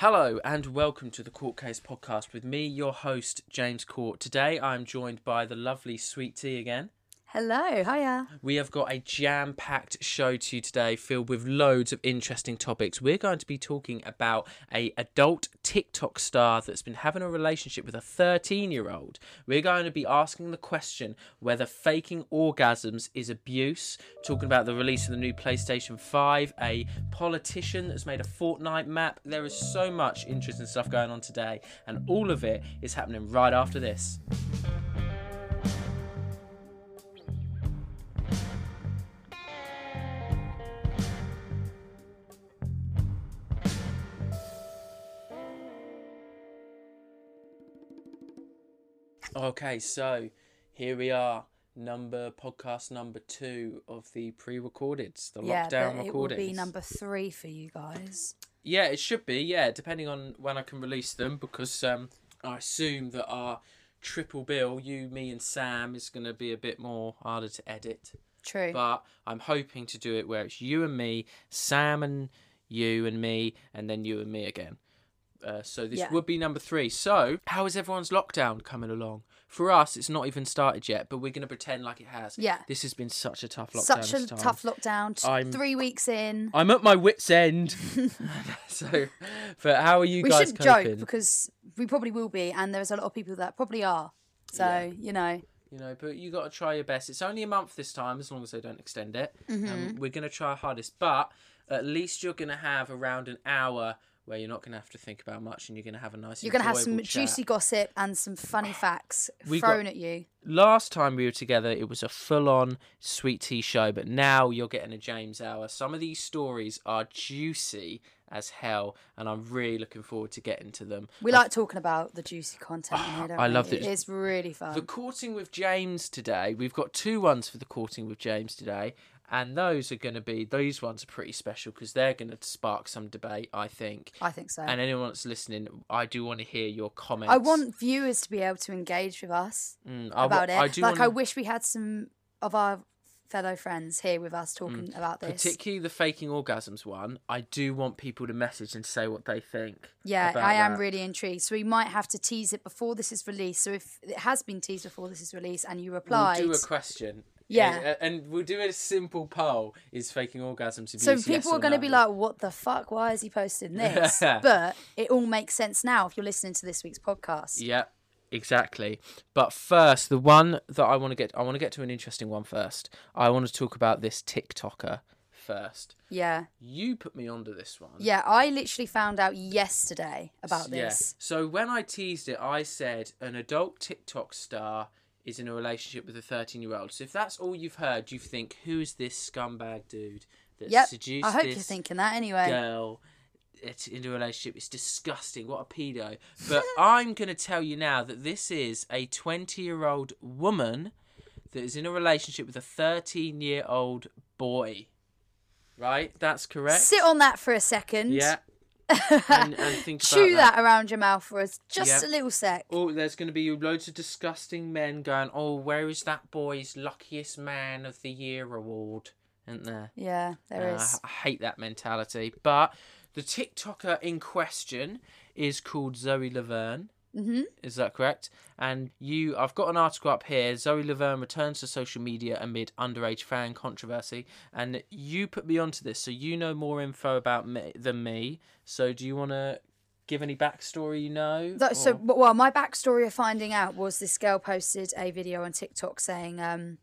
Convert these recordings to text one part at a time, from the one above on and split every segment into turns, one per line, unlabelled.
Hello and welcome to the Court Case Podcast with me, your host, James Court. Today I'm joined by the lovely Sweet Tea again.
Hello, hiya.
We have got a jam packed show to you today filled with loads of interesting topics. We're going to be talking about a adult TikTok star that's been having a relationship with a 13 year old. We're going to be asking the question whether faking orgasms is abuse, talking about the release of the new PlayStation 5, a politician that's made a Fortnite map. There is so much interesting stuff going on today, and all of it is happening right after this. Okay, so here we are, number podcast number two of the pre-recorded, the
yeah,
lockdown
but it will be number three for you guys.
Yeah, it should be. Yeah, depending on when I can release them, because um, I assume that our triple bill, you, me, and Sam, is going to be a bit more harder to edit.
True.
But I'm hoping to do it where it's you and me, Sam and you and me, and then you and me again. Uh, so this
Yeah.
would be number three. So how is everyone's lockdown coming along? For us, it's not even started yet, but we're going to pretend like it has.
Yeah.
This has been such a tough lockdown.
Such a tough lockdown.
I'm-
Three weeks in.
I'm at my wits' end. so, but how are you
we
guys We
shouldn't
coping?
joke because we probably will be, and there's a lot of people that probably are. So you know,
You know, but you got to try your best. It's only a month this time, as long as they don't extend it.
Mm-hmm.
Um, we're going to try our hardest, but at least you're going to have around an hour where you're not going to have to think about much, and you're going to have a nice.
you're gonna have some
chat.
juicy gossip and some funny facts
We
thrown
got-
at you.
Last time we were together, it was a full-on sweet tea show, but now you're getting a James hour. Some of these stories are juicy as hell, and I'm really looking forward to getting to them.
We like talking about the juicy content. in here, don't
I
we?
love that-
It's really fun.
The courting with James today, we've got two ones for the courting with James today, and those are going to be those ones are pretty special because they're going to spark some debate, I think.
I think so.
And anyone that's listening, I do want to hear your comments.
I want viewers to be able to engage with us
Mm, I
about it.
I do
like I
wanna-
wish we had some of our fellow friends here with us talking mm. about this.
Particularly the faking orgasms one, I do want people to message and say what they think.
Yeah, I am
that.
really intrigued. So we might have to tease it before this is released. So if it has been teased before this is released and you reply,
We'll do a question.
Yeah.
And, and we'll do a simple poll: Is faking orgasms abuse?
so people
or
are going to
no?
be like, "What the fuck? Why is he posting this?" but it all makes sense now if you're listening to this week's podcast.
Yeah, exactly. But first, the one that I want to get, I want to get to an interesting one first. I want to talk about this TikToker first.
Yeah,
You put me onto this one.
yeah. I literally found out yesterday about
Yeah.
this.
So when I teased it, I said an adult TikTok star is in a relationship with a 13 year old. So if that's all you've heard, you think, who's this scumbag dude that
Yep.
seduced
I hope
this
you're thinking that anyway.
girl into a relationship? It's disgusting. What a pedo. But I'm going to tell you now that this is a 20 year old woman that is in a relationship with a 13 year old boy. Right? That's correct.
Sit on that for a second.
Yeah. and, and think
Chew
about
that. around your mouth for us, just
Yeah.
a little sec.
Oh, there's going to be loads of disgusting men going, oh, where is that boy's luckiest man of the year award? Isn't there?
Yeah, there
Uh,
is.
I hate that mentality. But the TikToker in question is called Zoe Laverne. Mm-hmm. Is that correct? And you, I've got an article up here. Zoe Laverne returns to social media amid underage fan controversy, and you put me onto this, so you know more info about me than me. So, do you want to give any backstory? You know?
That, so, well, my backstory of finding out was this girl posted a video on TikTok saying, um,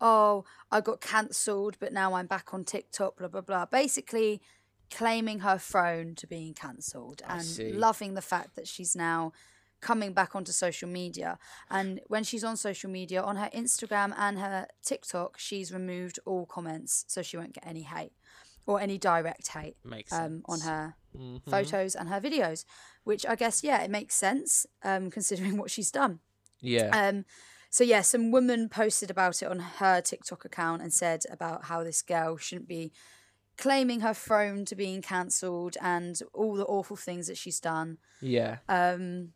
"Oh, I got cancelled, but now I'm back on TikTok." Blah blah blah. Basically, claiming her throne to being cancelled and
see.
loving the fact that she's now coming back onto social media. And when she's on social media, on her Instagram and her TikTok, she's removed all comments so she won't get any hate or any direct hate
Makes
um, on her
Mm-hmm.
photos and her videos, which I guess, yeah, it makes sense um, considering what she's done.
yeah.
Um, so yeah, some woman posted about it on her TikTok account and said about how this girl shouldn't be claiming her throne to being cancelled and all the awful things that she's done.
yeah.
Um,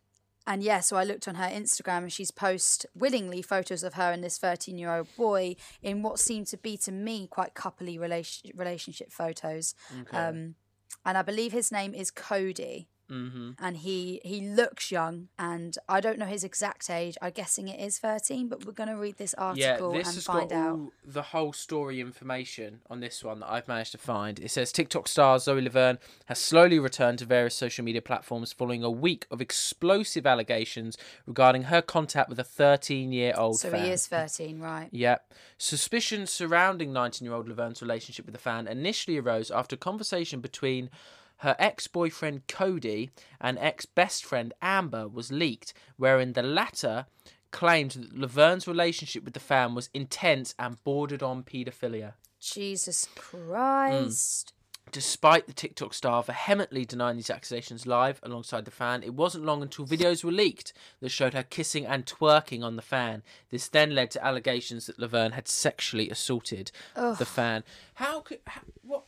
and yeah, so I looked on her Instagram and she's post willingly photos of her and this 13 year old boy in what seemed to be to me quite coupley relation- relationship photos. Um, and I believe his name is Cody.
Mm-hmm.
And he he looks young, and I don't know his exact age. I'm guessing it is 13, but we're gonna read this
Yeah,
article
this
and find out.
the whole story information on this one that I've managed to find. It says TikTok star Zoe Laverne has slowly returned to various social media platforms following a week of explosive allegations regarding her contact with a 13-year-old
So
fan.
he is 13, right?
Yep. Suspicions surrounding 19 year old Laverne's relationship with the fan initially arose after a conversation between her ex boyfriend Cody and ex best friend Amber was leaked, wherein the latter claimed that Laverne's relationship with the fan was intense and bordered on paedophilia.
Jesus Christ. Mm.
Despite the TikTok star vehemently denying these accusations live alongside the fan, it wasn't long until videos were leaked that showed her kissing and twerking on the fan. This then led to allegations that Laverne had sexually assaulted the fan. How could how, what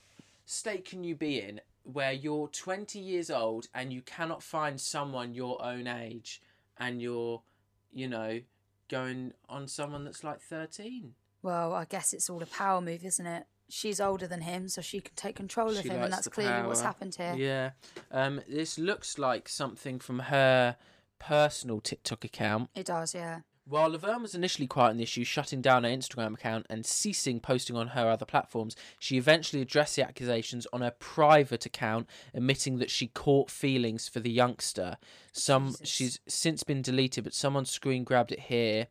state can you be in where you're 20 years old and you cannot find someone your own age and you're, you know, going on someone that's like 13?
Well, I guess it's all a power move, isn't it? She's older than him, so she can take control of
She
him, and that's clearly what's happened here.
Yeah. Um, this looks like something from her personal TikTok account.
It does, yeah.
While Laverne was initially quiet on the issue, shutting down her Instagram account and ceasing posting on her other platforms, she eventually addressed the accusations on her private account, admitting that she caught feelings for the youngster. Some she's since been deleted, but someone screen grabbed it here.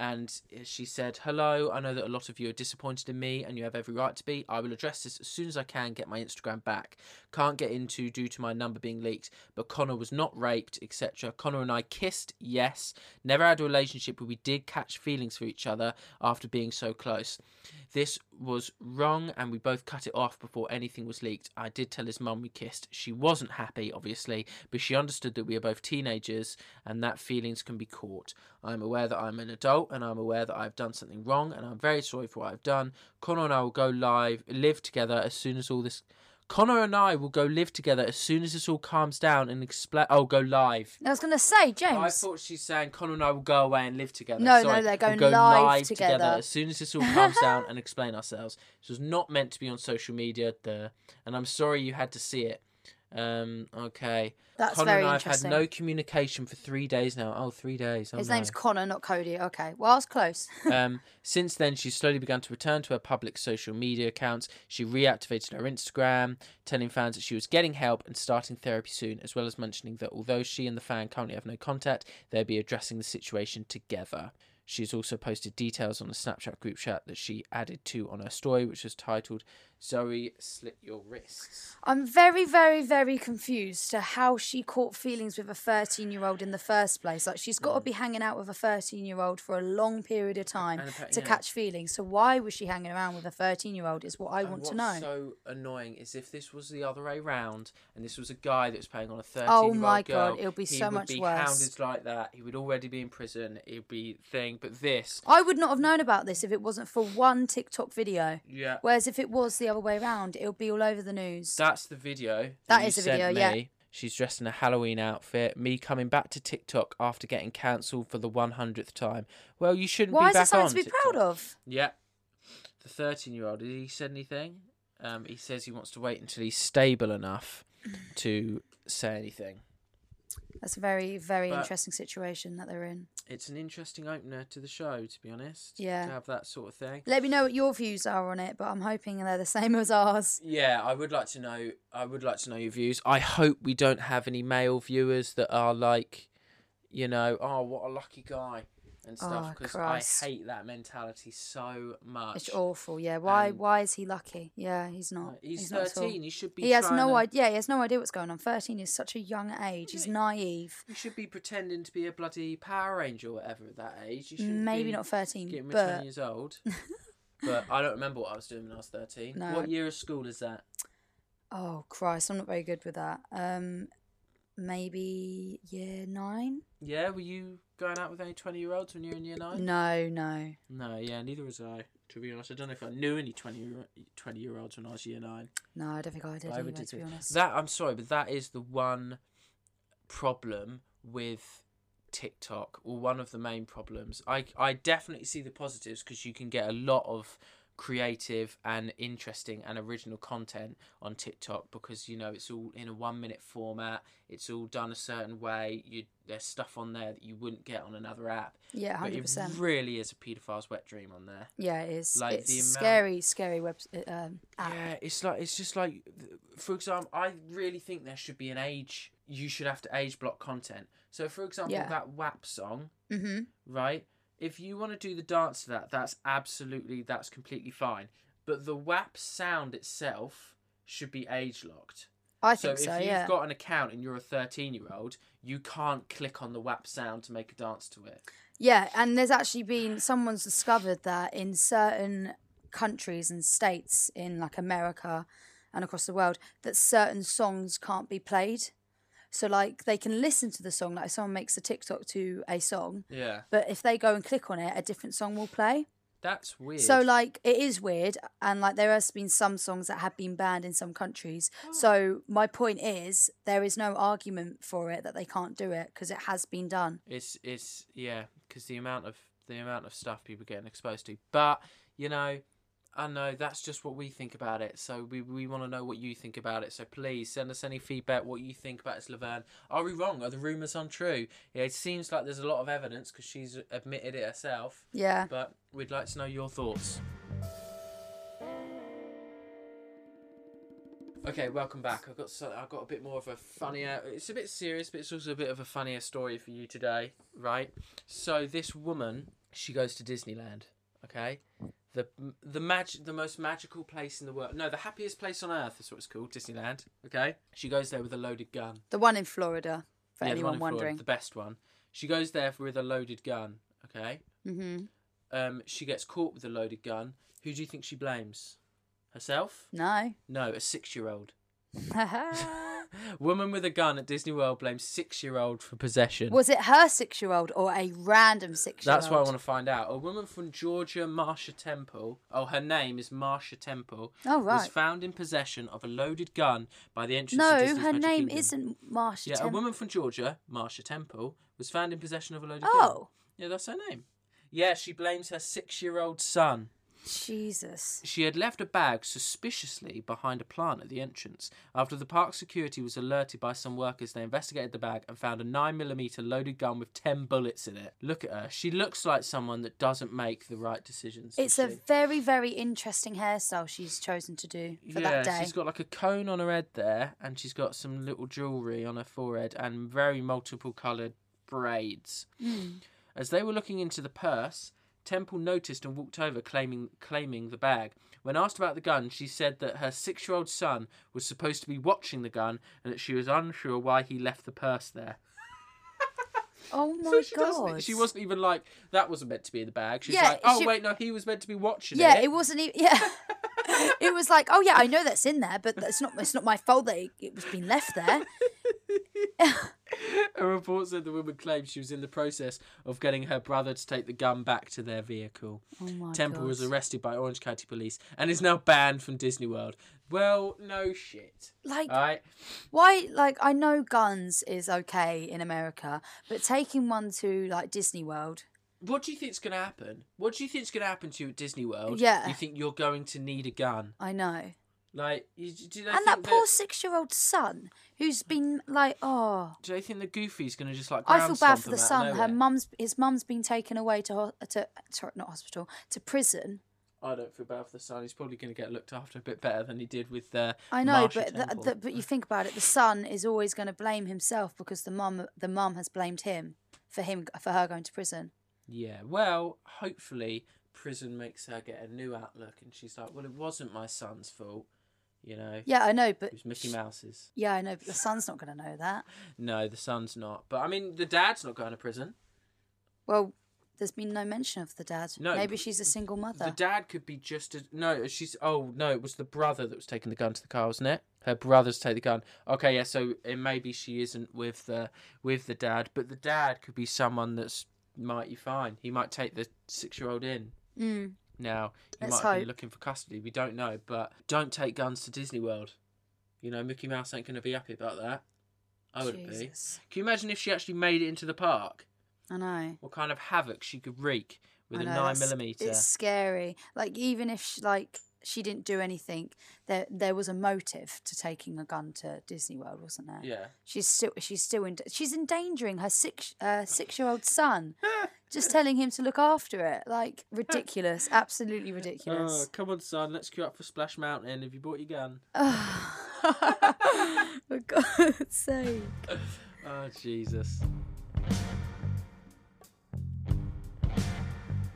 And she said, Hello, I know that a lot of you are disappointed in me and you have every right to be. I will address this as soon as I can get my Instagram back. Can't get into due to my number being leaked, but Connor was not raped, etc. Connor and I kissed, yes. Never had a relationship, but we did catch feelings for each other after being so close. This was wrong and we both cut it off before anything was leaked. I did tell his mum we kissed. She wasn't happy, obviously, but she understood that we are both teenagers and that feelings can be caught. I'm aware that I'm an adult and I'm aware that I've done something wrong and I'm very sorry for what I've done. Connor and I will go live, live together as soon as all this. Connor and I will go live together as soon as this all calms down and explain. Oh, go live.
I was going to say, James.
I thought she's saying Connor and I will go away and live together.
No, no, they're going
we'll go
live together.
as soon as this all calms down and explain ourselves. This was not meant to be on social media, duh. and I'm sorry you had to see it. Um, okay.
That's
Connor
very
and I have had
interesting.
no communication for three days now. Oh, three days. Oh,
His
no.
name's Connor, not Cody. Okay. Well, I was close.
um, since then, she's slowly begun to return to her public social media accounts. She reactivated her Instagram, telling fans that she was getting help and starting therapy soon, as well as mentioning that although she and the fan currently have no contact, they'll be addressing the situation together. She's also posted details on the Snapchat group chat that she added to on her story, which was titled Zoe Slit Your Wrists.
I'm very, very, very confused to how she caught feelings with a 13 year old in the first place. Like, she's got to mm. be hanging out with a 13 year old for a long period of time
And
to
yeah.
catch feelings. So, why was she hanging around with a 13 year old? Is what I
And
want to know.
so annoying is if this was the other way round and this was a guy that was playing on a 13
Oh
year old
my
girl,
God, it'll be
he
so
would
much
be
worse.
hounded like that. He would already be in prison. It'd be thing. But this,
I would not have known about this if it wasn't for one TikTok video.
yeah,
Whereas if it was the other way around, it would be all over the news.
that's the video.
That
That
is
is
the video, yeah.
She's dressed in a Halloween outfit. Me coming back to TikTok after getting cancelled for the 100th time. Well, you shouldn't
Why
be
is
back
it something to be
TikTok.
proud of?
Yeah. The 13 year old, did he said anything? Um, he says he wants to wait until he's stable enough to say anything.
That's a very, very
But-
interesting situation that they're in.
It's an interesting opener to the show, to be honest.
Yeah.
To have that sort of thing.
Let me know what your views are on it, but I'm hoping they're the same as ours.
Yeah, I would like to know. I would like to know your views. I hope we don't have any male viewers that are like, you know, oh, what a lucky guy and stuff.
Oh,
Because
Christ.
I hate that mentality so much.
It's awful. Yeah. Why?
And-
why is he lucky? Yeah, he's not.
He's,
not all.
thirteen. He should be.
He has no
to-
idea. He has no idea what's going on. Thirteen is such a young age. He's naive.
You should be pretending to be a bloody Power Ranger or whatever at that age. You
Maybe not thirteen,
Getting
but
twenty years old. but I don't remember what I was doing when I was thirteen.
No.
What year of school is that?
oh Christ, I'm not very good with that. Um, maybe year nine.
Yeah, were you going out with any twenty-year-olds when you were in year nine?
No, no.
No, yeah, neither was I. To be honest, I don't know if I knew any 20 year, 20 year olds when I was year nine.
No, I don't think I did
I
either,
would
to be honest.
That I'm sorry, but that is the one problem with TikTok, or one of the main problems. I I definitely see the positives because you can get a lot of creative and interesting and original content on TikTok because you know it's all in a one minute format. It's all done a certain way. You there's stuff on there that you wouldn't get on another app.
yeah,
But
hundred
it
percent.
really is a paedophile's wet dream on there.
Yeah, it is.
like,
it's
the amount-
scary, scary web um, app.
Yeah, it's like it's just like, for example, I really think there should be an age. You should have to age block content. So, for example,
Yeah.
that WAP song,
Mm-hmm.
right? If you want to do the dance to that, that's absolutely that's completely fine. But the WAP sound itself should be age locked.
I think
So
think so.
If
you've
got an account and you're a 13 year old, you can't click on the WAP sound to make a dance to it.
Yeah, and there's actually been someone's discovered that in certain countries and states in like America and across the world that certain songs can't be played. So like they can listen to the song, like if someone makes a TikTok to a song,
Yeah,
but if they go and click on it, a different song will play.
that's weird.
So like it is weird, and like there has been some songs that have been banned in some countries.
Oh.
So my point is, there is no argument for it that they can't do it because it has been done.
It's it's yeah, because the amount of the amount of stuff people getting exposed to. But you know, I know that's just what we think about it. So we we want to know what you think about it. So please send us any feedback. What you think about this, Laverne? Are we wrong? Are the rumors untrue? Yeah, it seems like there's a lot of evidence because she's admitted it herself.
Yeah.
But we'd like to know your thoughts. Okay, welcome back. I've got so, I've got a bit more of a funnier. It's a bit serious, but it's also a bit of a funnier story for you today, right? So this woman, she goes to Disneyland. Okay, the the mag the most magical place in the world. No, the happiest place on earth is what it's called, Disneyland. Okay, she goes there with a loaded gun.
The one in Florida, for
Yeah, the one
anyone
Florida,
wondering.
the best one. She goes there with a loaded gun. Okay,
Mm-hmm.
um, she gets caught with a loaded gun. Who do you think she blames? Herself?
No.
No, a six-year-old. Woman with a gun at Disney World blames six-year-old for possession.
Was it her six year old or a random six year old?
That's what I want to find out. A woman from Georgia, Marsha Temple. Oh, her name is Marsha Temple.
Oh, right.
Was found in possession of a loaded gun by the entrance.
No,
to Disney's
her
Magic
name
Kingdom.
isn't Marsha.
Yeah, a woman from Georgia, Marsha Temple, was found in possession of a loaded gun.
Oh.
Yeah, that's her name. Yeah, she blames her six-year-old son.
Jesus.
She had left a bag suspiciously behind a plant at the entrance. After the park security was alerted by some workers, they investigated the bag and found a 9mm loaded gun with 10 bullets in it. Look at her. She looks like someone that doesn't make the right decisions.
It's a very, very interesting hairstyle she's chosen to do for
yeah,
that day.
she's got like a cone on her head there, and she's got some little jewellery on her forehead and very multiple coloured braids.
Hmm.
As they were looking into the purse, Temple noticed and walked over, claiming claiming the bag. When asked about the gun, she said that her six-year-old son was supposed to be watching the gun, and that she was unsure why he left the purse there.
oh my
So she
god.
She wasn't even like that wasn't meant to be in the bag. She's
Yeah,
like, oh
she-
wait, no, he was meant to be watching it.
Yeah,
it.
it wasn't even. Yeah. it was like, oh yeah, I know that's in there, but it's not. It's not my fault that it, it was being left there.
A report said the woman claimed she was in the process of getting her brother to take the gun back to their vehicle.
Oh
Temple
god.
was arrested by Orange County Police and is now banned from Disney World. Well, no shit.
Like,
Alright?
why? Like, I know guns is okay in America, but taking one to like Disney World.
What do you think's going to happen? What do you think's going to happen to you at Disney World?
Yeah.
You think you're going to need a gun?
I know.
Like, you, do they
And that poor six-year-old son who's been like, oh,
Do they think the Goofy's going to just like?
I feel bad for the
him out of
son. Her mum's his mum's been taken away to ho- to sorry, not hospital to prison.
I don't feel bad for the son. He's probably going to get looked after a bit better than he did with the.
I know,
Marsha
but the,
Temple.
the, but you think about it, the son is always going to blame himself because the mum the mum has blamed him for him for her going to prison.
Yeah, well, hopefully prison makes her get a new outlook, and she's like, "Well, it wasn't my son's fault, you know.
Yeah, I know, but
It was Mickey Mouse's."
yeah, I know, but the son's not going to know that.
No, the son's not. But I mean, the dad's not going to prison.
Well, there's been no mention of the dad.
No,
Maybe she's a single mother.
The dad could be just as no. She's oh no, it was the brother that was taking the gun to the car, wasn't it? Her brother's take the gun. Okay, yeah. So it, maybe she isn't with the with the dad, but the dad could be someone that's mighty fine. He might take the six year old in.
Mm.
Now you
Let's
might be looking for custody. We don't know, but don't take guns to Disney World. You know, Mickey Mouse ain't going to be happy about that. I would be.
Jesus.
Can you imagine if she actually made it into the park?
I know.
What kind of havoc she could wreak with
I
a
know,
nine
that's-
millimeter?
It's scary. Like even if she, like she didn't do anything, there there was a motive to taking a gun to Disney World, wasn't there?
Yeah.
She's still she's still in, she's endangering her six uh, six year old son, just telling him to look after it. Like ridiculous, absolutely
Oh,
ridiculous.
come on, son. Let's queue up for Splash Mountain. Have you brought your gun? Oh.
For God's sake.
Oh, Jesus.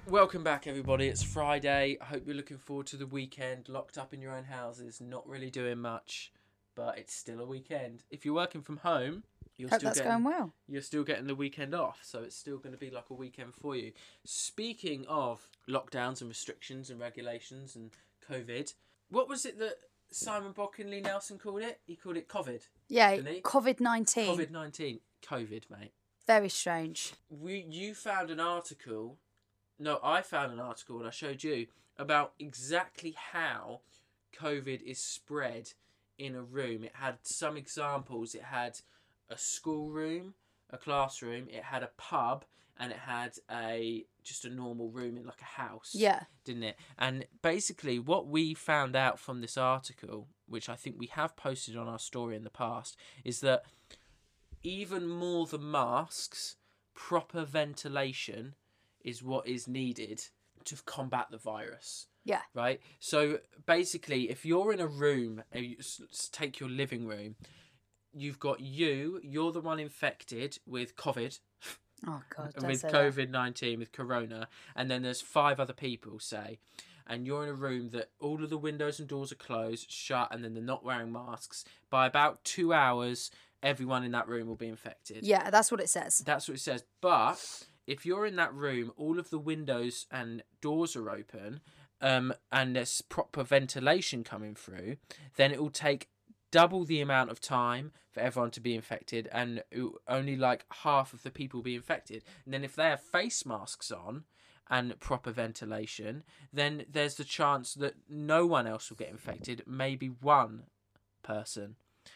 Welcome back, everybody. It's Friday. I hope you're looking forward to the weekend, locked up in your own houses, not really doing much, but it's still a weekend. If you're working from home, you're
Hope
still
that's
getting,
going well.
You're still getting the weekend off, so it's still going to be like a weekend for you. Speaking of lockdowns and restrictions and regulations and COVID, what was it that Simon Bockinley Nelson called it? He called it COVID.
Yeah, COVID nineteen.
COVID nineteen. COVID, mate.
Very strange.
We you found an article. No, I found an article and I showed you about exactly how COVID is spread in a room. It had some examples. It had a schoolroom, a classroom. It had a pub, and it had a just a normal room in like a house.
Yeah.
didn't it? And basically, what we found out from this article, which I think we have posted on our story in the past, is that even more than masks, proper ventilation is what is needed to combat the virus.
Yeah.
Right? So basically, if you're in a room, you s- s- take your living room, you've got you, you're the one infected with COVID,
Oh God.
with. COVID 19, with Corona, and then there's five other people, say, and you're in a room that all of the windows and doors are closed, shut, and then they're not wearing masks, by about two hours, everyone in that room will be infected.
Yeah, that's what it says.
That's what it says. But if you're in that room, all of the windows and doors are open, um, and there's proper ventilation coming through, then it will take double the amount of time for everyone to be infected, and only like half of the people be infected. And then if they have face masks on and proper ventilation, then there's the chance that no one else will get infected, maybe one person.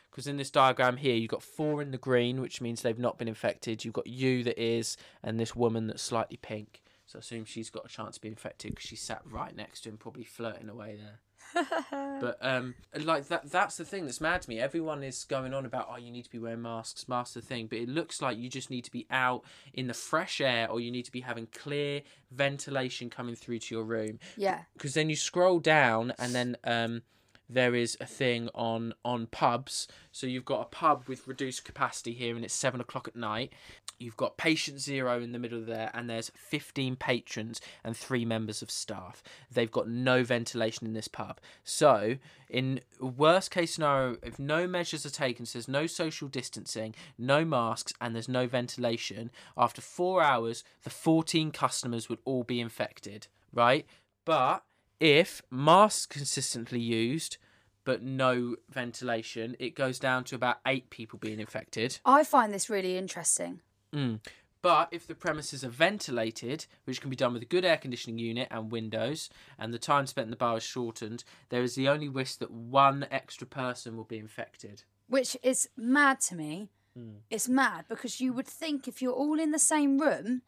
Because in this diagram here, you've got four in the green, which means they've not been infected. You've got you that is, and this woman that's slightly pink. So I assume she's got a chance to be infected because she sat right next to him, probably flirting away there. but um, like that—that's the thing that's mad to me. Everyone is going on about, oh, you need to be wearing masks, masks the thing. But it looks like you just need to be out in the fresh air, or you need to be having clear ventilation coming through to your room
Yeah.
because then you scroll down and then um, there is a thing on on pubs. So you've got a pub with reduced capacity here, and it's seven o'clock at night. You've got patient zero in the middle there, and there's 15 patrons and three members of staff. They've got no ventilation in this pub. So, in worst case scenario, if no measures are taken, so there's no social distancing, no masks, and there's no ventilation, after four hours, the 14 customers would all be infected, right? But if masks consistently used, but no ventilation, it goes down to about eight people being infected.
I find this really interesting.
Mm. But if the premises are ventilated, which can be done with a good air conditioning unit and windows, and the time spent in the bar is shortened, there is the only risk that one extra person will be infected.
which is mad to me.
Hmm.
It's mad because you would think if you're all in the same room,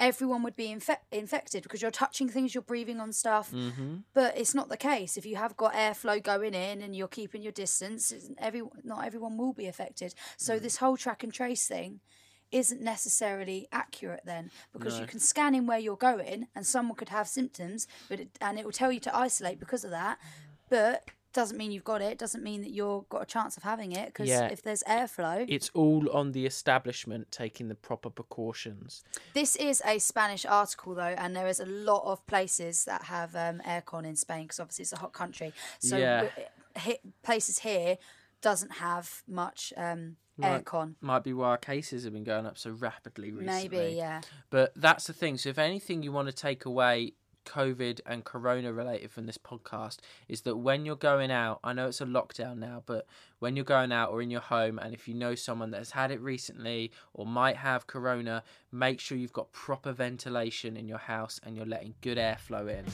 everyone would be infe- infected because you're touching things, you're breathing on stuff.
Mm-hmm.
But it's not the case. If you have got airflow going in and you're keeping your distance, every not everyone will be affected. So
Mm.
this whole track and trace thing isn't necessarily accurate then because you can scan in where you're going and someone could have symptoms but it, and it will tell you to isolate because of that but doesn't mean you've got it doesn't mean that you've got a chance of having it because
Yeah.
if there's airflow
It's all on the establishment taking the proper precautions.
This is a Spanish article, though, and there is a lot of places that have um, aircon in Spain because obviously it's a hot country. So
Yeah.
places here doesn't have much um,
Might-
aircon.
Might be why our cases have been going up so rapidly recently.
Maybe, yeah.
But that's the thing. So if anything you want to take away COVID and Corona related from this podcast is that when you're going out, I know it's a lockdown now, but when you're going out or in your home, and if you know someone that has had it recently or might have Corona, make sure you've got proper ventilation in your house and you're letting good airflow in.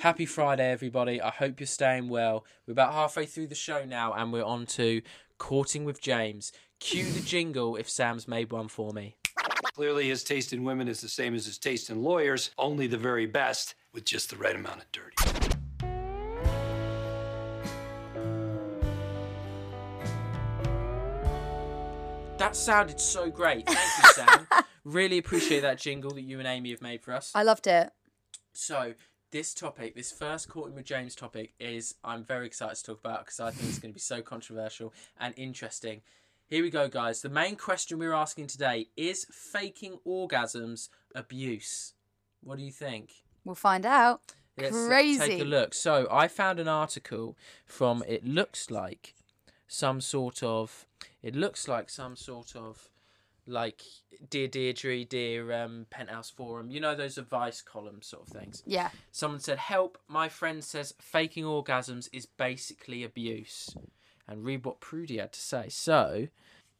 Happy Friday, everybody. I hope you're staying well. We're about halfway through the show now, and we're on to Courting with James. Cue the jingle if Sam's made one for me.
Clearly, his taste in women is the same as his taste in lawyers, only the very best with just the right amount of dirty.
That sounded so great. Thank you, Sam. really appreciate that jingle that you and Amy have made for us.
I loved it.
So, this topic, this first Courting with James topic, is I'm very excited to talk about because I think it's going to be so controversial and interesting. Here we go, guys. The main question we're asking today is faking orgasms abuse? What do you think?
We'll find out.
Let's uh,
Crazy.
take a look. So I found an article from it looks like some sort of it looks like some sort of like dear Deirdre, dear um, Penthouse Forum. You know those advice columns sort of things.
Yeah.
Someone said, "Help! My friend says faking orgasms is basically abuse." And read what Prudie had to say. So,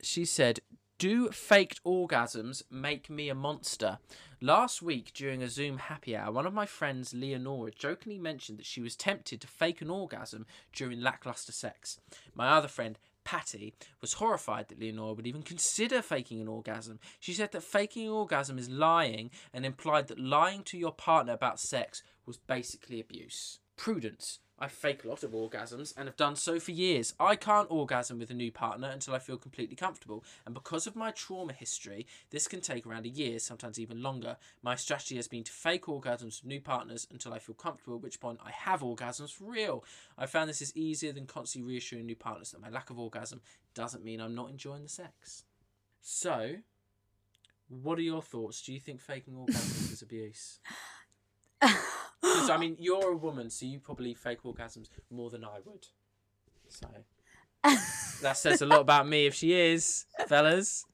she said, "Do faked orgasms make me a monster?" Last week during a Zoom happy hour, one of my friends, Leonora, jokingly mentioned that she was tempted to fake an orgasm during lackluster sex. My other friend, Patty was horrified that Leonora would even consider faking an orgasm. She said that faking an orgasm is lying and implied that lying to your partner about sex was basically abuse. Prudence. I fake a lot of orgasms and have done so for years. I can't orgasm with a new partner until I feel completely comfortable, and because of my trauma history, this can take around a year, sometimes even longer. My strategy has been to fake orgasms with new partners until I feel comfortable, at which point I have orgasms for real. I found this is easier than constantly reassuring new partners that my lack of orgasm doesn't mean I'm not enjoying the sex. So, what are your thoughts? Do you think faking orgasms is abuse? Because I mean, you're a woman, so you probably fake orgasms more than I would. So that says a lot about me if she is, fellas.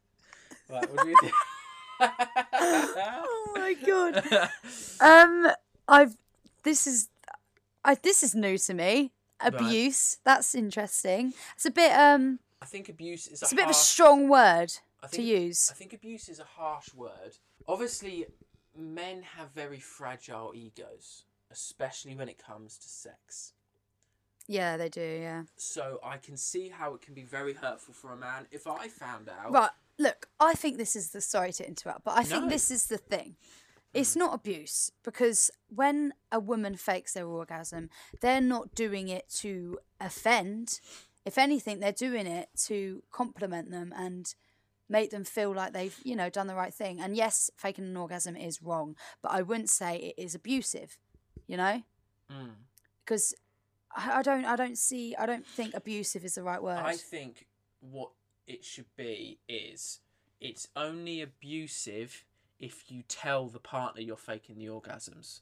Right, what do you think?
Oh my god. um, I've this is, I this is new to me. Abuse. That's interesting. It's a bit um.
I think abuse is
It's
a,
a bit of a strong word
I
to use.
I think abuse is a harsh word. Obviously, men have very fragile egos, especially when it comes to sex.
Yeah, they do. Yeah.
So I can see how it can be very hurtful for a man. If I found out,
Right. Look, I think this is the sorry to interrupt, but I think this is the thing. Hmm. It's not abuse because when a woman fakes their orgasm, they're not doing it to offend. If anything, they're doing it to compliment them and make them feel like they've, you know, done the right thing. And yes, faking an orgasm is wrong, but I wouldn't say it is abusive, you know?
Mm.
Because I I don't I don't see I don't think abusive is the right word.
I think what it should be is it's only abusive if you tell the partner you're faking the orgasms.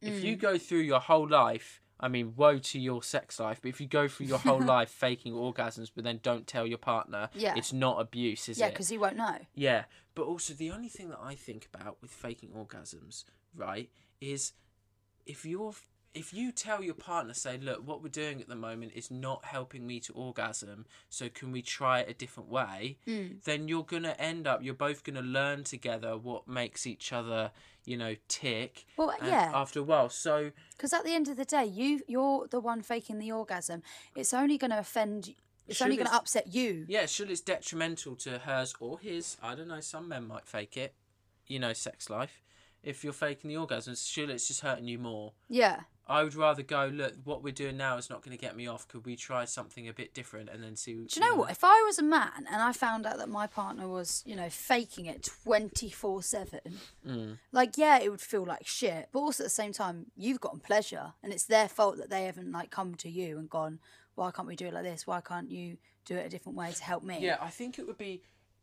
If
Mm.
you go through your whole life, I mean, woe to your sex life, but if you go through your whole life faking orgasms but then don't tell your partner,
Yeah.
it's not abuse, is
yeah,
it?
Yeah, because he won't know.
Yeah, but also the only thing that I think about with faking orgasms, right, is if you're if you tell your partner, say, look, what we're doing at the moment is not helping me to orgasm, so can we try it a different way?
Mm.
Then you're gonna end up, you're both gonna learn together what makes each other, you know, tick.
Well, yeah.
After a while, so
Because at the end of the day, you you're the one faking the orgasm. It's only going to offend It's only going to upset you.
Yeah, surely it's detrimental to hers or his. I don't know. Some men might fake it. You know, sex life. If you're faking the orgasms, surely it's just hurting you more.
Yeah.
I would rather go. Look, what we're doing now is not going to get me off. Could we try something a bit different and then see?
Do you know what? If I was a man and I found out that my partner was, you know, faking it 24 7,
Mm.
like, yeah, it would feel like shit. But also at the same time, you've gotten pleasure and it's their fault that they haven't, like, come to you and gone, why can't we do it like this? Why can't you do it a different way to help me?
Yeah, I think it would be.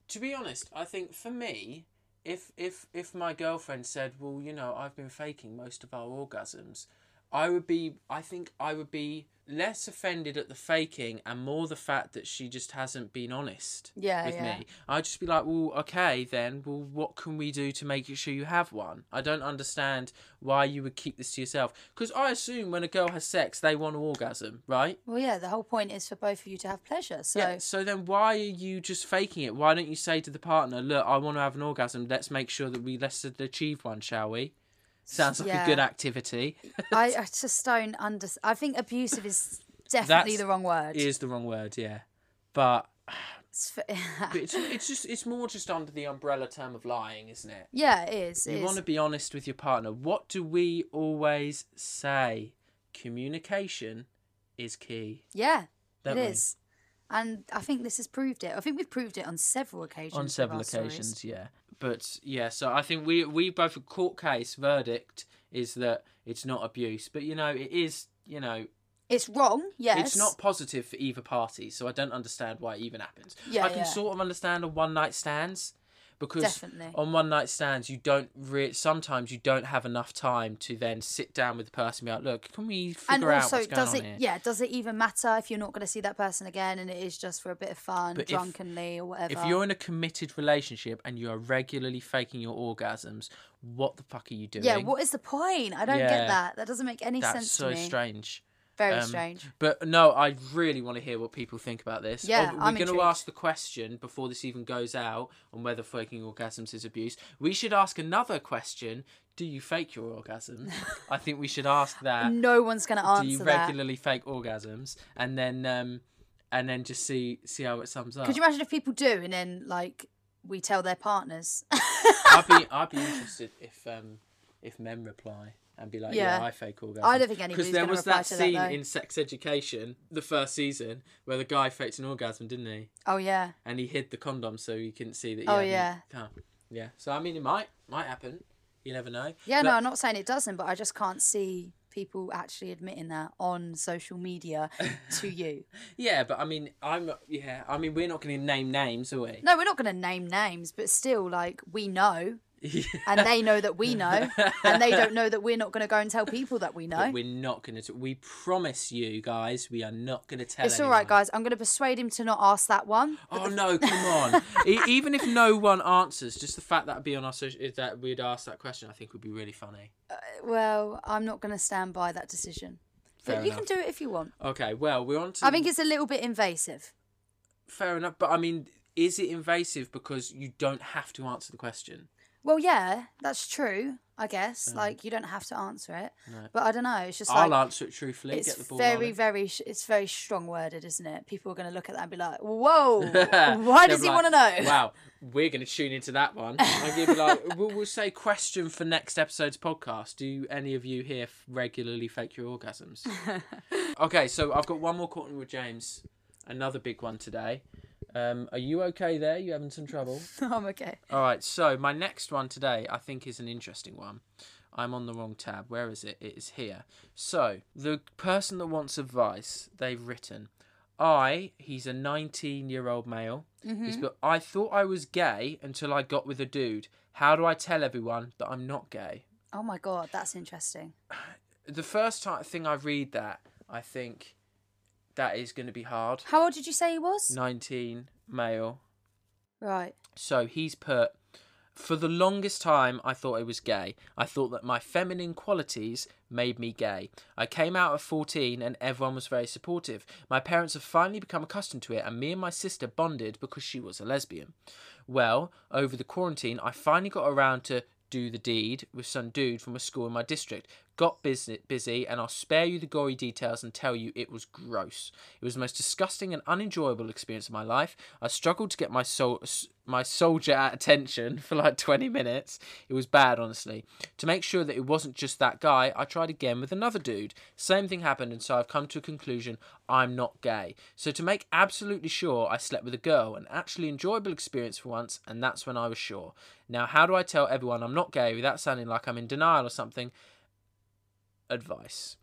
To be honest, I think for me, if if if my girlfriend said, "Well, you know, I've been faking most of our orgasms," I would be. I think I would be less offended at the faking and more the fact that she just hasn't been honest
Yeah,
with
yeah.
me. I'd just be like, well, okay, then, well, what can we do to make sure you have one? I don't understand why you would keep this to yourself. Because I assume when a girl has sex, they want an orgasm, right?
Well, yeah, the whole point is for both of you to have pleasure. So,
Yeah, so then why are you just faking it? Why don't you say to the partner, look, I want to have an orgasm. Let's make sure that we let's achieve one, shall we? Sounds like
Yeah.
a good activity.
I, I just don't understand. I think abusive is definitely
That's-
the wrong word.
Is the wrong word, yeah. But,
It's
it's, it's just it's more just under the umbrella term of lying, isn't it?
yeah, it is. it
You
is.
want to be honest with your partner. What do we always say? Communication is key.
Yeah, it
we?
is. And I think this has proved it. I think we've proved it on several occasions.
on several
our stories.
occasions yeah but yeah so i think we we both a court case verdict is that it's not abuse but you know it is you know
It's wrong, yes.
it's not positive for either party so i don't understand why it even happens
Yeah,
i can
yeah.
sort of understand a one night stands because
Definitely.
on one night stands you don't re- sometimes you don't have enough time to then sit down with the person and be like look can we figure
And
out
also,
what's going
does
on here
Yeah, does it even matter if you're not going to see that person again and it is just for a bit of fun,
But if-
drunkenly or whatever?
if you're in a committed relationship and you are regularly faking your orgasms what the fuck are you doing
yeah, what is the point? I don't
Yeah.
get that. That doesn't make any
that's
sense
so
to me.
strange
Very
Um,
strange.
But no, I really want to hear what people think about this.
Yeah,
Oh, we're
I'm
going to ask the question before this even goes out on whether faking orgasms is abuse. We should ask another question: Do you fake your orgasms? I think we should ask that.
No one's going to answer.
Do you
answer that.
regularly fake orgasms? And then, um, and then just see see how it sums up.
Could you imagine if people do and then like we tell their partners?
I'd be I'd be interested if um if men reply and be like, yeah,
Yeah.
I fake orgasms.
I don't think anybody's
because there was that
to that,
scene in Sex Education, the first season, where the guy faked an orgasm, didn't he?
oh yeah.
and he hid the condom so you couldn't see that. He
Oh, yeah.
yeah. So I mean, it might might happen. You never know.
Yeah,
But-
no, I'm not saying it doesn't, but I just can't see people actually admitting that on social media to you.
Yeah, but I mean, I'm yeah. I mean, we're not going to name names, are we?
No, we're not going to name names, but still, like, we know, and they know that we know, and they don't know that we're not going to go and tell people that we know.
But we're not going to. We promise you guys, we are not going to tell.
It's all right, guys. I'm going to persuade him to not ask that one.
Oh no! Come on. E- Even if no one answers, just the fact that be on our social, is that we'd ask that question, I think would be really funny.
Uh, well, I'm not going to stand by that decision.
Fair
But you
enough.
can do it if you want.
Okay. Well, we're on to.
I think it's a little bit invasive.
fair enough, but I mean, is it invasive because you don't have to answer the question?
Well, yeah, that's true. I guess like you don't have to answer it, but I don't know. It's just
I'll
like
answer it truthfully.
it's
get the ball
very,
rolling.
very, sh- it's very strong worded, isn't it? People are going to look at that and be like, "Whoa, why does he
like,
want to know?"
Wow, we're going to tune into that one. I'll give you like, we'll, we'll say question for next episode's podcast. Do any of you here f- regularly fake your orgasms? okay, so I've got one more Courting with James, another big one today. Um, are you okay there? You having some trouble?
I'm okay.
All right, so my next one today, I think, is an interesting one. I'm on the wrong tab. Where is it? It is here. So, the person that wants advice, they've written, I, he's a 19 year old male. He's got. I thought I was gay until I got with a dude. How do I tell everyone that I'm not gay?
Oh my god, that's interesting.
The first time thing I read that, I think that is going to be hard.
How old did you say he was?
19 male.
Right.
So he's put, for the longest time, I thought I was gay. I thought that my feminine qualities made me gay. I came out at 14 and everyone was very supportive. My parents have finally become accustomed to it, and me and my sister bonded because she was a lesbian. Well, over the quarantine, I finally got around to do the deed with some dude from a school in my district. Got busy, busy, and I'll spare you the gory details and tell you it was gross. It was the most disgusting and unenjoyable experience of my life. I struggled to get my soul, my soldier at attention for like 20 minutes. It was bad, honestly. To make sure that it wasn't just that guy, I tried again with another dude. Same thing happened, and so I've come to a conclusion I'm not gay. So to make absolutely sure, I slept with a girl, an actually enjoyable experience for once, and that's when I was sure. Now, how do I tell everyone I'm not gay without sounding like I'm in denial or something? Advice.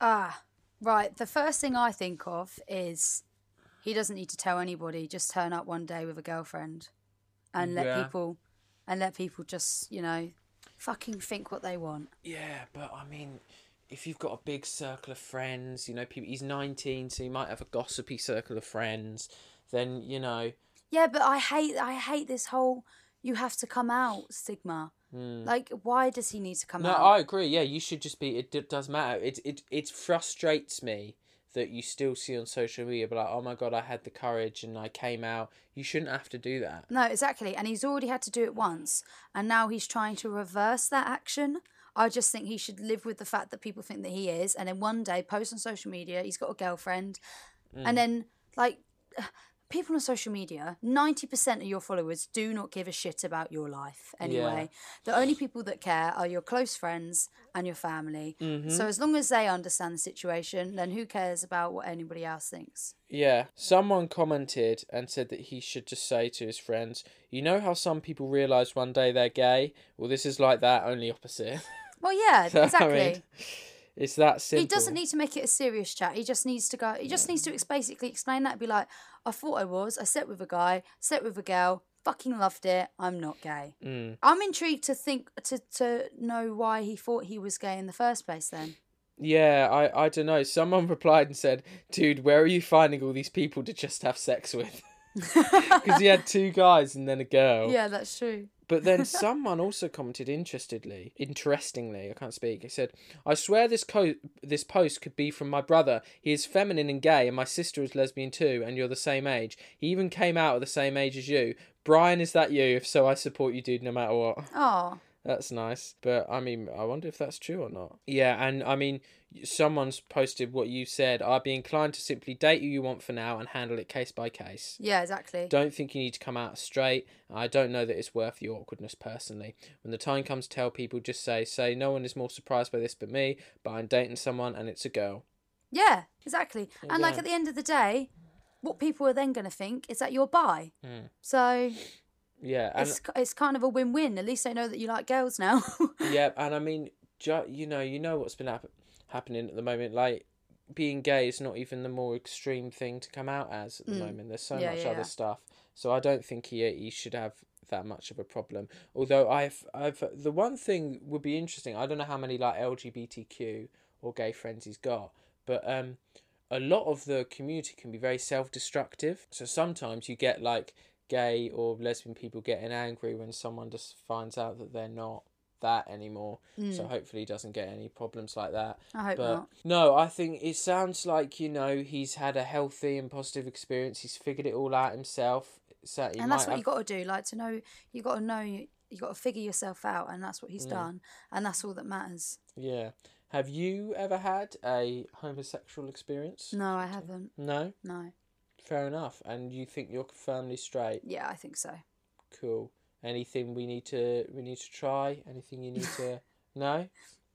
Ah, right. The first thing I think of is he doesn't need to tell anybody. Just turn up one day with a girlfriend, and let
Yeah.
people, and let people just you know, fucking think what they want.
Yeah, but I mean, if you've got a big circle of friends, you know, people, he's 19, so he might have a gossipy circle of friends, then, you know,
Yeah, but I hate I hate this whole you have to come out stigma. Like, why does he need to come
Hmm. No,
out?
I agree. Yeah, you should just be. It, d- does matter. It it it frustrates me that you still see on social media, but like, oh my god, I had the courage and I came out. You shouldn't have to do that.
No, exactly. And he's already had to do it once, and now he's trying to reverse that action. I just think he should live with the fact that people think that he is, and then one day post on social media he's got a girlfriend,
Mm.
and then like people on social media, ninety percent of your followers do not give a shit about your life anyway. The only people that care are your close friends and your family.
Mm-hmm.
So as long as they understand the situation, then who cares about what anybody else thinks?
Yeah, someone commented and said that he should just say to his friends, "You know how some people realize one day they're gay? Well, this is like that, only opposite."
Well, yeah,
So, I
exactly.
mean, it's that simple.
He doesn't need to make it a serious chat. He just needs to go. He just needs to ex- basically explain that. Be like, I thought I was. I slept with a guy. Slept with a girl. Fucking loved it. I'm not gay.
Mm.
I'm intrigued to think to to know why he thought he was gay in the first place. Then.
Yeah, I I don't know. Someone replied and said, "Dude, where are you finding all these people to just have sex with?" Because he had two guys and then a girl.
Yeah, that's true.
But then someone also commented interestedly, interestingly, I can't speak. He said, "I swear this co- this post could be from my brother. He is feminine and gay, and my sister is lesbian too, and you're the same age. He even came out at the same age as you. Brian, is that you? If so, I support you, dude, no matter what."
Oh,
That's nice. But I mean, I wonder if that's true or not. Yeah, and I mean, someone's posted what you said. I'd be inclined to simply date who you want for now and handle it case by case.
yeah, exactly.
Don't think you need to come out straight. I don't know that it's worth the awkwardness personally. When the time comes to tell people, just say, say, no one is more surprised by this but me, but I'm dating someone and it's a girl.
Yeah, exactly. And like at the end of the day, what people are then going to think is that you're bi.
Hmm.
So
Yeah,
it's it's kind of a win-win. At least they know that you like girls now.
yeah, and I mean, ju- you know, you know what's been hap- happening at the moment. Like being gay is not even the more extreme thing to come out as at the moment. There's so
Mm. Yeah,
much
yeah,
other
yeah.
stuff. So I don't think he he should have that much of a problem. Although I've I've the one thing would be interesting. I don't know how many like LGBTQ or gay friends he's got, but um, a lot of the community can be very self-destructive. So sometimes you get like gay or lesbian people getting angry when someone just finds out that they're not that anymore. So hopefully he doesn't get any problems like that.
Hmm. I hope
but
not.
no, I think it sounds like you know he's had a healthy and positive experience. He's figured it all out himself. So
and that's what you
have-
got to do. Like to know, you got to know, you, you got to figure yourself out, and that's what
Mm.
he's done, and that's all that matters.
Yeah. Have you ever had a homosexual experience?
No, I haven't.
No.
No.
Fair enough. And you think you're firmly straight?
Yeah, I think so.
Cool. Anything we need to we need to try? Anything you need to? no.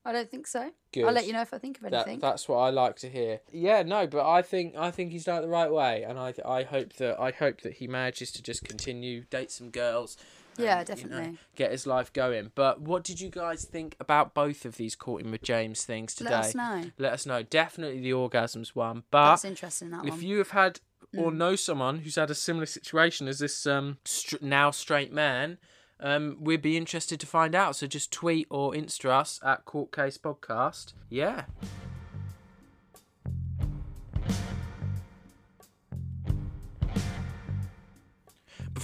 I don't think so.
Good.
I'll let you know if I think of
That,
anything.
that's what I like to hear. Yeah, no, but I think I think he's done it the right way, and I I hope that I hope that he manages to just continue date some girls.
Yeah,
and, you know,
definitely.
get his life going. But what did you guys think about both of these courting with James things today?
Let us know.
Let us know. Definitely the orgasms one, but
That's interesting. That
if
one.
you have had or know someone who's had a similar situation as this um str- now straight man, um, we'd be interested to find out. So just tweet or insta us at Court Case Podcast. Yeah.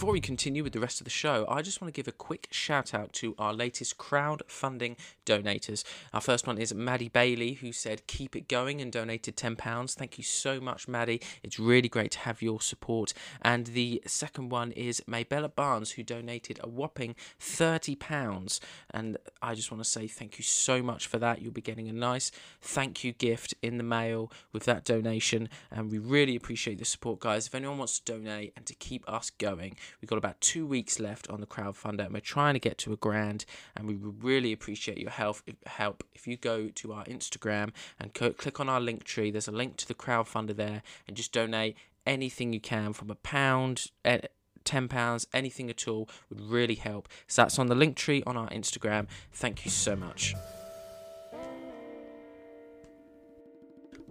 Before we continue with the rest of the show, I just want to give a quick shout out to our latest crowdfunding donators. Our first one is Maddie Bailey, who said keep it going and donated £10. Thank you so much, Maddie. It's really great to have your support. And the second one is Maybella Barnes, who donated a whopping £30. And I just want to say thank you so much for that. You'll be getting a nice thank you gift in the mail with that donation. And we really appreciate the support, guys. If anyone wants to donate and to keep us going, we've got about two weeks left on the crowdfunder, and we're trying to get to a grand. And we would really appreciate your help. Help if you go to our Instagram and co- click on our link tree. There's a link to the crowdfunder there, and just donate anything you can from a pound. Eh, ten pounds, anything at all would really help. So that's on the link tree on our Instagram. Thank you so much.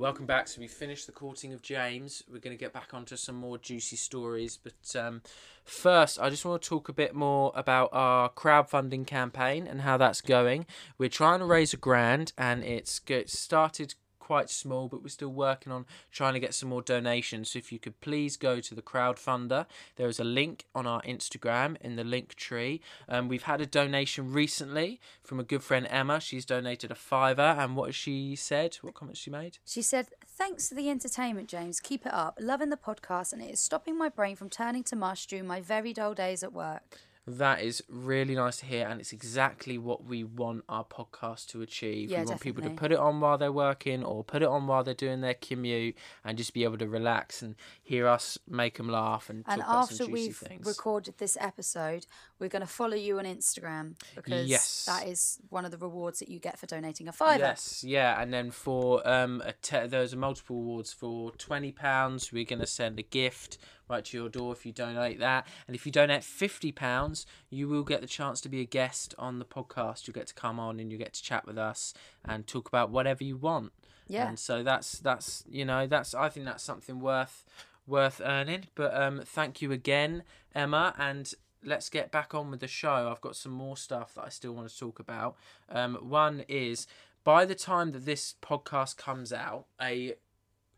Welcome back. So we finished the courting of James. We're going to get back onto some more juicy stories, but um, first, I just want to talk a bit more about our crowdfunding campaign and how that's going. We're trying to raise a grand, and it's it started quite small, but we're still working on trying to get some more donations. So if you could please go to the crowdfunder, there is a link on our Instagram in the link tree. Um, we've had a donation recently from a good friend Emma. She's donated a fiver, and what she said? What comments she made?
She said, Thanks for the entertainment, James. Keep it up. Loving the podcast, and it is stopping my brain from turning to mush during my very dull days at work.
That is really nice to hear, and it's exactly what we want our podcast to achieve.
Yeah,
we want people to put it on while they're working or put it on while they're doing their commute and just be able to relax and hear us make them laugh and,
And
talk about
after
some juicy
we've
things.
recorded this episode, we're going to follow you on Instagram because
Yes.
that is one of the rewards that you get for donating a fiver.
Yes, yeah, and then for um, a te- there's a multiple awards for twenty pounds. We're gonna send a gift right to your door if you donate that, and if you donate fifty pounds, you will get the chance to be a guest on the podcast. You'll get to come on and you get to chat with us and talk about whatever you want.
Yeah.
and so that's that's you know that's I think that's something worth worth earning. But um, thank you again, Emma, and let's get back on with the show. I've got some more stuff that I still want to talk about. Um, one is by the time that this podcast comes out, a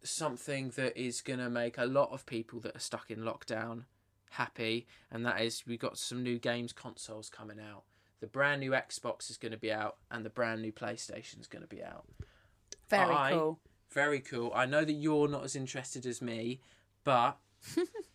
something that is going to make a lot of people that are stuck in lockdown happy, and that is we've got some new games consoles coming out. The brand new Xbox is going to be out, and the brand new PlayStation is going to be out.
Very
I-
cool.
Very cool. I know that you're not as interested as me, but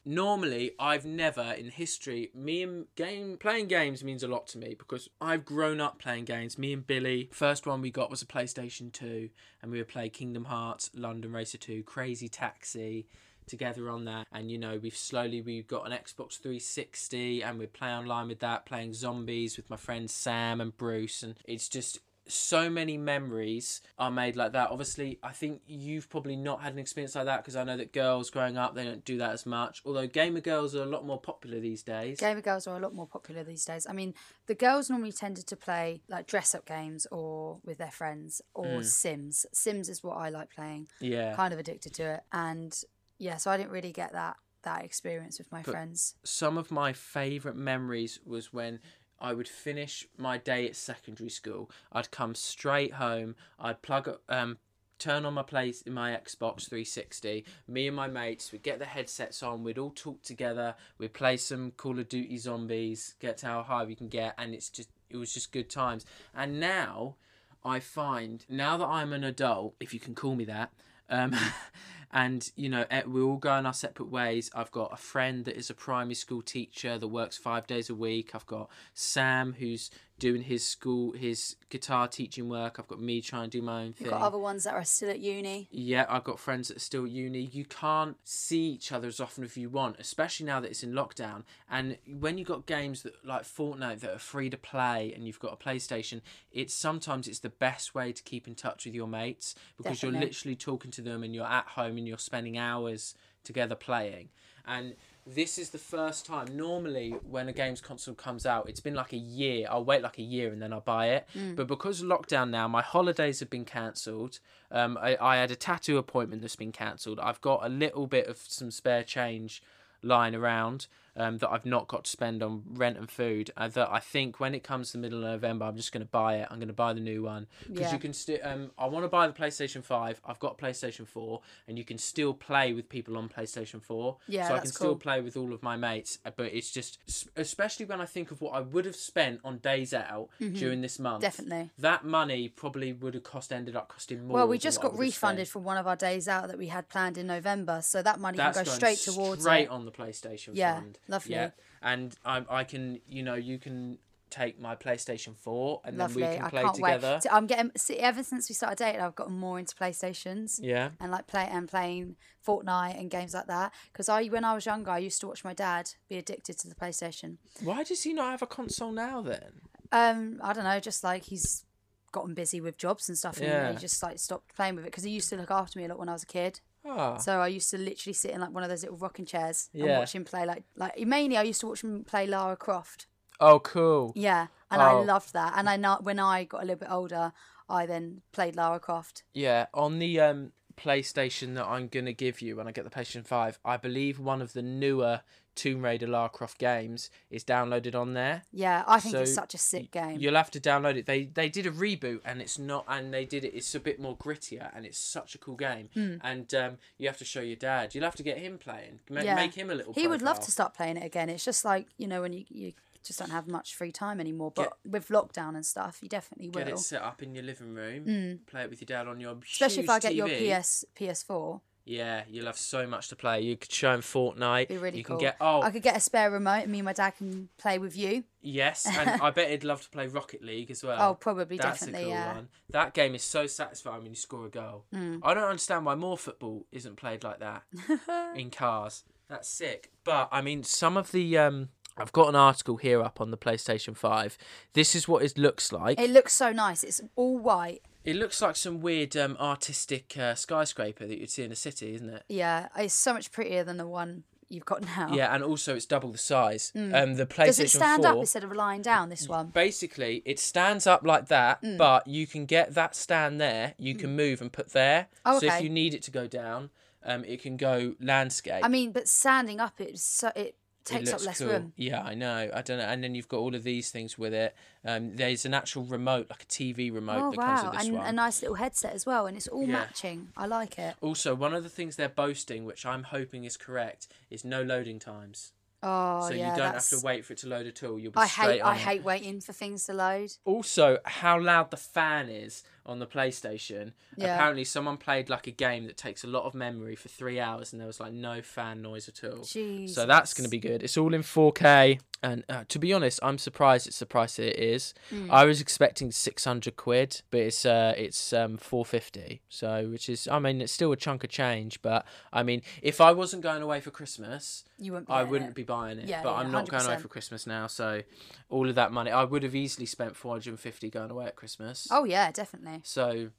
normally I've never in history me and game playing games means a lot to me because I've grown up playing games. Me and Billy, first one we got was a PlayStation 2 and we would play Kingdom Hearts, London Racer 2, Crazy Taxi together on that and you know we've slowly we've got an Xbox 360 and we play online with that playing zombies with my friends Sam and Bruce and it's just so many memories are made like that. Obviously, I think you've probably not had an experience like that because I know that girls growing up they don't do that as much. Although gamer girls are a lot more popular these days.
Gamer girls are a lot more popular these days. I mean, the girls normally tended to play like dress up games or with their friends or hmm. Sims. Sims is what I like playing.
Yeah.
Kind of addicted to it. And yeah, so I didn't really get that that experience with my friends.
Some of my favourite memories was when I would finish my day at secondary school. I'd come straight home. I'd plug um turn on my place in my Xbox 360. Me and my mates would get the headsets on. We'd all talk together. We'd play some Call of Duty Zombies. Get to how high we can get, and it's just it was just good times. And now I find now that I'm an adult, if you can call me that. Um, and you know eh, we're all going our separate ways. I've got a friend that is a primary school teacher that works five days a week. I've got Sam who's doing his school his guitar teaching work. I've got me trying to do my own thing.
You've got other ones that are still at uni.
Yeah, I've got friends that are still at uni. You can't see each other as often if you want, especially now that it's in lockdown. And when you've got games that like Fortnite that are free to play and you've got a PlayStation, it's sometimes it's the best way to keep in touch with your mates because you're literally talking to them and you're at home and you're spending hours together playing. And this is the first time. Normally, when a games console comes out, it's been like a year. I'll wait like a year and then I'll buy it. But because of lockdown now, my holidays have been cancelled. Um, I, I had a tattoo appointment that's been cancelled. I've got a little bit of some spare change lying around um, that I've not got to spend on rent and food. Uh, that I think when it comes to the middle of November, I'm just going to buy it. I'm going to buy the new one because
Yeah.
you can still. Um, I want to buy the PlayStation Five. I've got PlayStation Four, and you can still play with people on PlayStation Four.
Yeah,
so I can still play with all of my mates. uh, But it's just, especially when I think of what I would have spent on days out during this month.
Mm-hmm. Definitely.
that money probably would have cost ended up costing more.
Well, we just got refunded
spent.
from one of our days out that we had planned in November, so that money
That's
can go straight towards
straight
it.
on the PlayStation
Yeah,
fund.
Lovely.
Yeah, and I, I can, you know, you can take my PlayStation Four, and
Lovely.
then we can play I
can't
together.
wait. So I'm getting see, ever since we started dating, I've gotten more into PlayStations.
Yeah.
And like play and playing Fortnite and games like that. Because I, when I was younger, I used to watch my dad be addicted to the PlayStation.
Why does he not have a console now then?
Um, I don't know, just like he's gotten busy with jobs and stuff, and
Yeah.
he just like stopped playing with it because he used to look after me a lot when I was a kid.
Ah,
So I used to literally sit in like one of those little rocking chairs and watch him play. Like, like mainly I used to watch him play Lara Croft.
oh, cool.
Yeah, and I
Oh.
loved that. And I know when I got a little bit older, I then played Lara Croft.
Yeah, on the um, PlayStation that I'm gonna give you when I get the PlayStation Five, I believe one of the newer Tomb Raider Lara Croft games is downloaded on there.
Yeah, I think it's such a sick game.
You'll have to download it. They they did a reboot and it's not and they did it. It's a bit more grittier and it's such a cool game. And um, you have to show your dad. You'll have to get him playing. Ma-
yeah.
Make him a little.
He would love to start playing it again. It's just like you know when you you just don't have much free time anymore. But with lockdown and stuff, you definitely will.
Get it set up in your living room. Play it with your dad on your
Especially if I get your
TV.
PS PS4,
Yeah, you'll have so much to play. You could show him Fortnite.
be really
you
cool.
can get oh
I could get a spare remote, and me and my dad can play with you.
yes, and I bet he'd love to play Rocket League as well.
Oh, probably,
That's
definitely,
a cool
yeah.
one. That game is so satisfying when you score a goal.
Mm.
I don't understand why more football isn't played like that in cars. That's sick. But I mean, some of the um, I've got an article here up on the PlayStation Five. This is what it looks like.
It looks so nice. It's all white.
It looks like some weird um, artistic uh, skyscraper that you'd see in a city, isn't it?
Yeah, it's so much prettier than the one you've got now.
Yeah, and also it's double the size. Um, the PlayStation
Mm. Does it stand
4,
up instead of lying down? This one.
Basically, it stands up like that,
Mm.
but you can get that stand there. You can move and put there.
Oh,
So if you need it to go down, um, it can go landscape.
I mean, but standing up, it's so It takes up
looks
less
cool.
room.
Yeah, I know. I don't know. And then you've got all of these things with it. Um, there's an actual remote, like a TV remote
Oh
that comes
wow,
with this
and
one.
a nice little headset as well, and it's all
Yeah.
matching. I like it.
Also, one of the things they're boasting, which I'm hoping is correct, is no loading times.
Oh
so
yeah,
you don't
that's...
have to wait for it to load at all. You'll be
I
straight
hate
on
I
it.
hate waiting for things to load.
Also, how loud the fan is on the PlayStation.
Yeah.
Apparently, someone played like a game that takes a lot of memory for three hours, and there was like no fan noise at all. So that's going to be good. It's all in 4K, and uh, to be honest, I'm surprised it's the price that it is.
Hmm.
I was expecting 600 quid, but it's uh, it's um 450. So, which is, I mean, it's still a chunk of change, but I mean, if I wasn't going away for Christmas,
You wouldn't
I wouldn't
it.
be buying it.
Yeah,
but
yeah,
I'm not going away for Christmas now, so all of that money, I would have easily spent 450 going away at Christmas.
Oh yeah, definitely.
So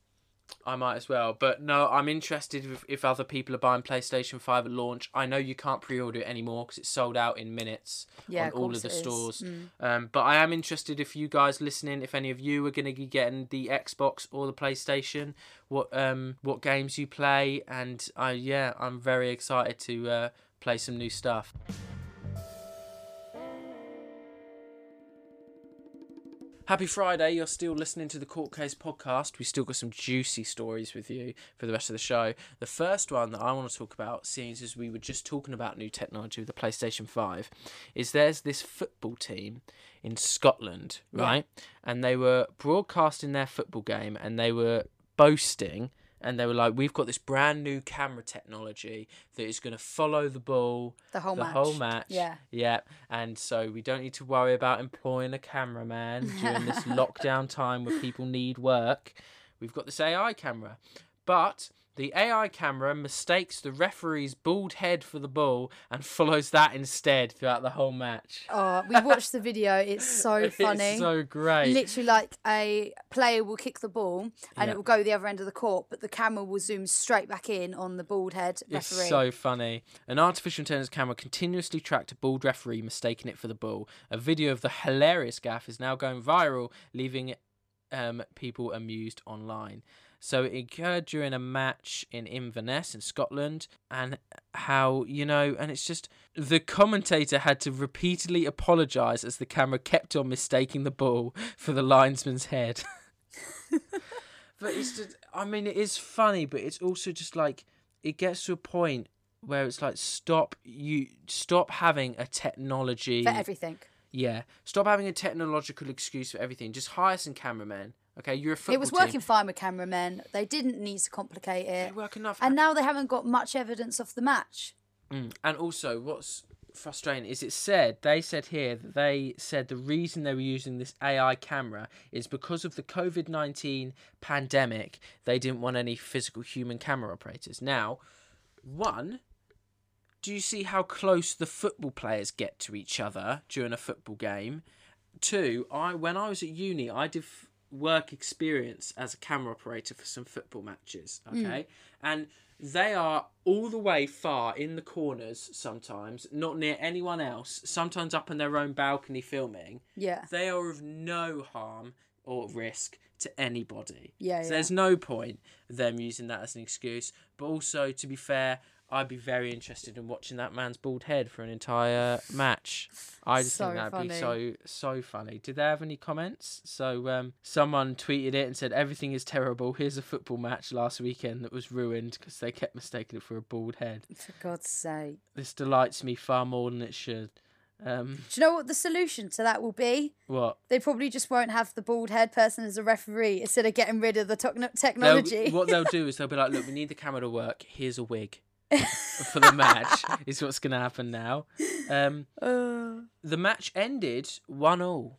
I might as well. But no, I'm interested if, if other people are buying PlayStation 5 at launch. I know you can't pre order it anymore because it's sold out in minutes
Yeah,
on
of
all of the
is. Mm.
stores. Um, but I am interested if you guys listening, if any of you are going to be getting the Xbox or the PlayStation, what um what games you play. And I yeah, I'm very excited to uh, play some new stuff. Happy Friday. You're still listening to the Court Case podcast. We still got some juicy stories with you for the rest of the show. The first one that I want to talk about, seeing as we were just talking about new technology with the PlayStation 5, is there's this football team in Scotland, right? And they were broadcasting their football game and they were boasting and they were like, We've got this brand new camera technology that is going to follow the ball
The whole
the
match.
whole match.
Yeah.
Yeah. And so we don't need to worry about employing a cameraman during this lockdown time where people need work. We've got this AI camera. But the AI camera mistakes the referee's bald head for the ball and follows that instead throughout the whole match.
Oh, we watched the video. It's so funny.
It's so great.
Literally, like a player will kick the ball and
Yeah.
it will go the other end of the court, but the camera will zoom straight back in on the bald head referee.
It's so funny. An artificial intelligence camera continuously tracked a bald referee mistaking it for the ball. A video of the hilarious gaff is now going viral, leaving um, people amused online. So it occurred during a match in Inverness in Scotland, and how you know, and it's just the commentator had to repeatedly apologise as the camera kept on mistaking the ball for the linesman's head. but it's just, I mean, it is funny, but it's also just like it gets to a point where it's like stop you stop having a technology
For everything.
yeah stop having a technological excuse for everything just hire some cameramen okay you're a football
It was
team.
working fine with cameramen. They didn't need to complicate it.
They work enough
And now they haven't got much evidence of the match.
Mm. And also, what's frustrating is it said they said here that they said the reason they were using this AI camera is because of the COVID nineteen pandemic. They didn't want any physical human camera operators. Now, one, do you see how close the football players get to each other during a football game? Two, I when I was at uni, I did work experience as a camera operator for some football matches. Hmm. Okay, and they are all the way far in the corners sometimes, not near anyone else. Sometimes up on their own balcony filming.
Yeah.
They are of no harm or risk to anybody.
Yeah,
So
yeah.
there's no point them using that as an excuse. But also, to be fair, I'd be very interested in watching that man's bald head for an entire match. I just
So
think that'd be so so funny. Did they have any comments? So um, someone tweeted it and said everything is terrible. Here's a football match last weekend that was ruined because they kept mistaking it for a bald head.
For God's sake.
This delights me far more than it should. Um,
Do you know what the solution to that will be?
what?
They probably just won't have the bald head person as a referee instead of getting rid of the techno-
They'll-
technology.
what they'll do is they'll be like, look, we need the camera to work. Here's a wig for the match. is what's going to happen now. Um,
Uh,
the match ended one all.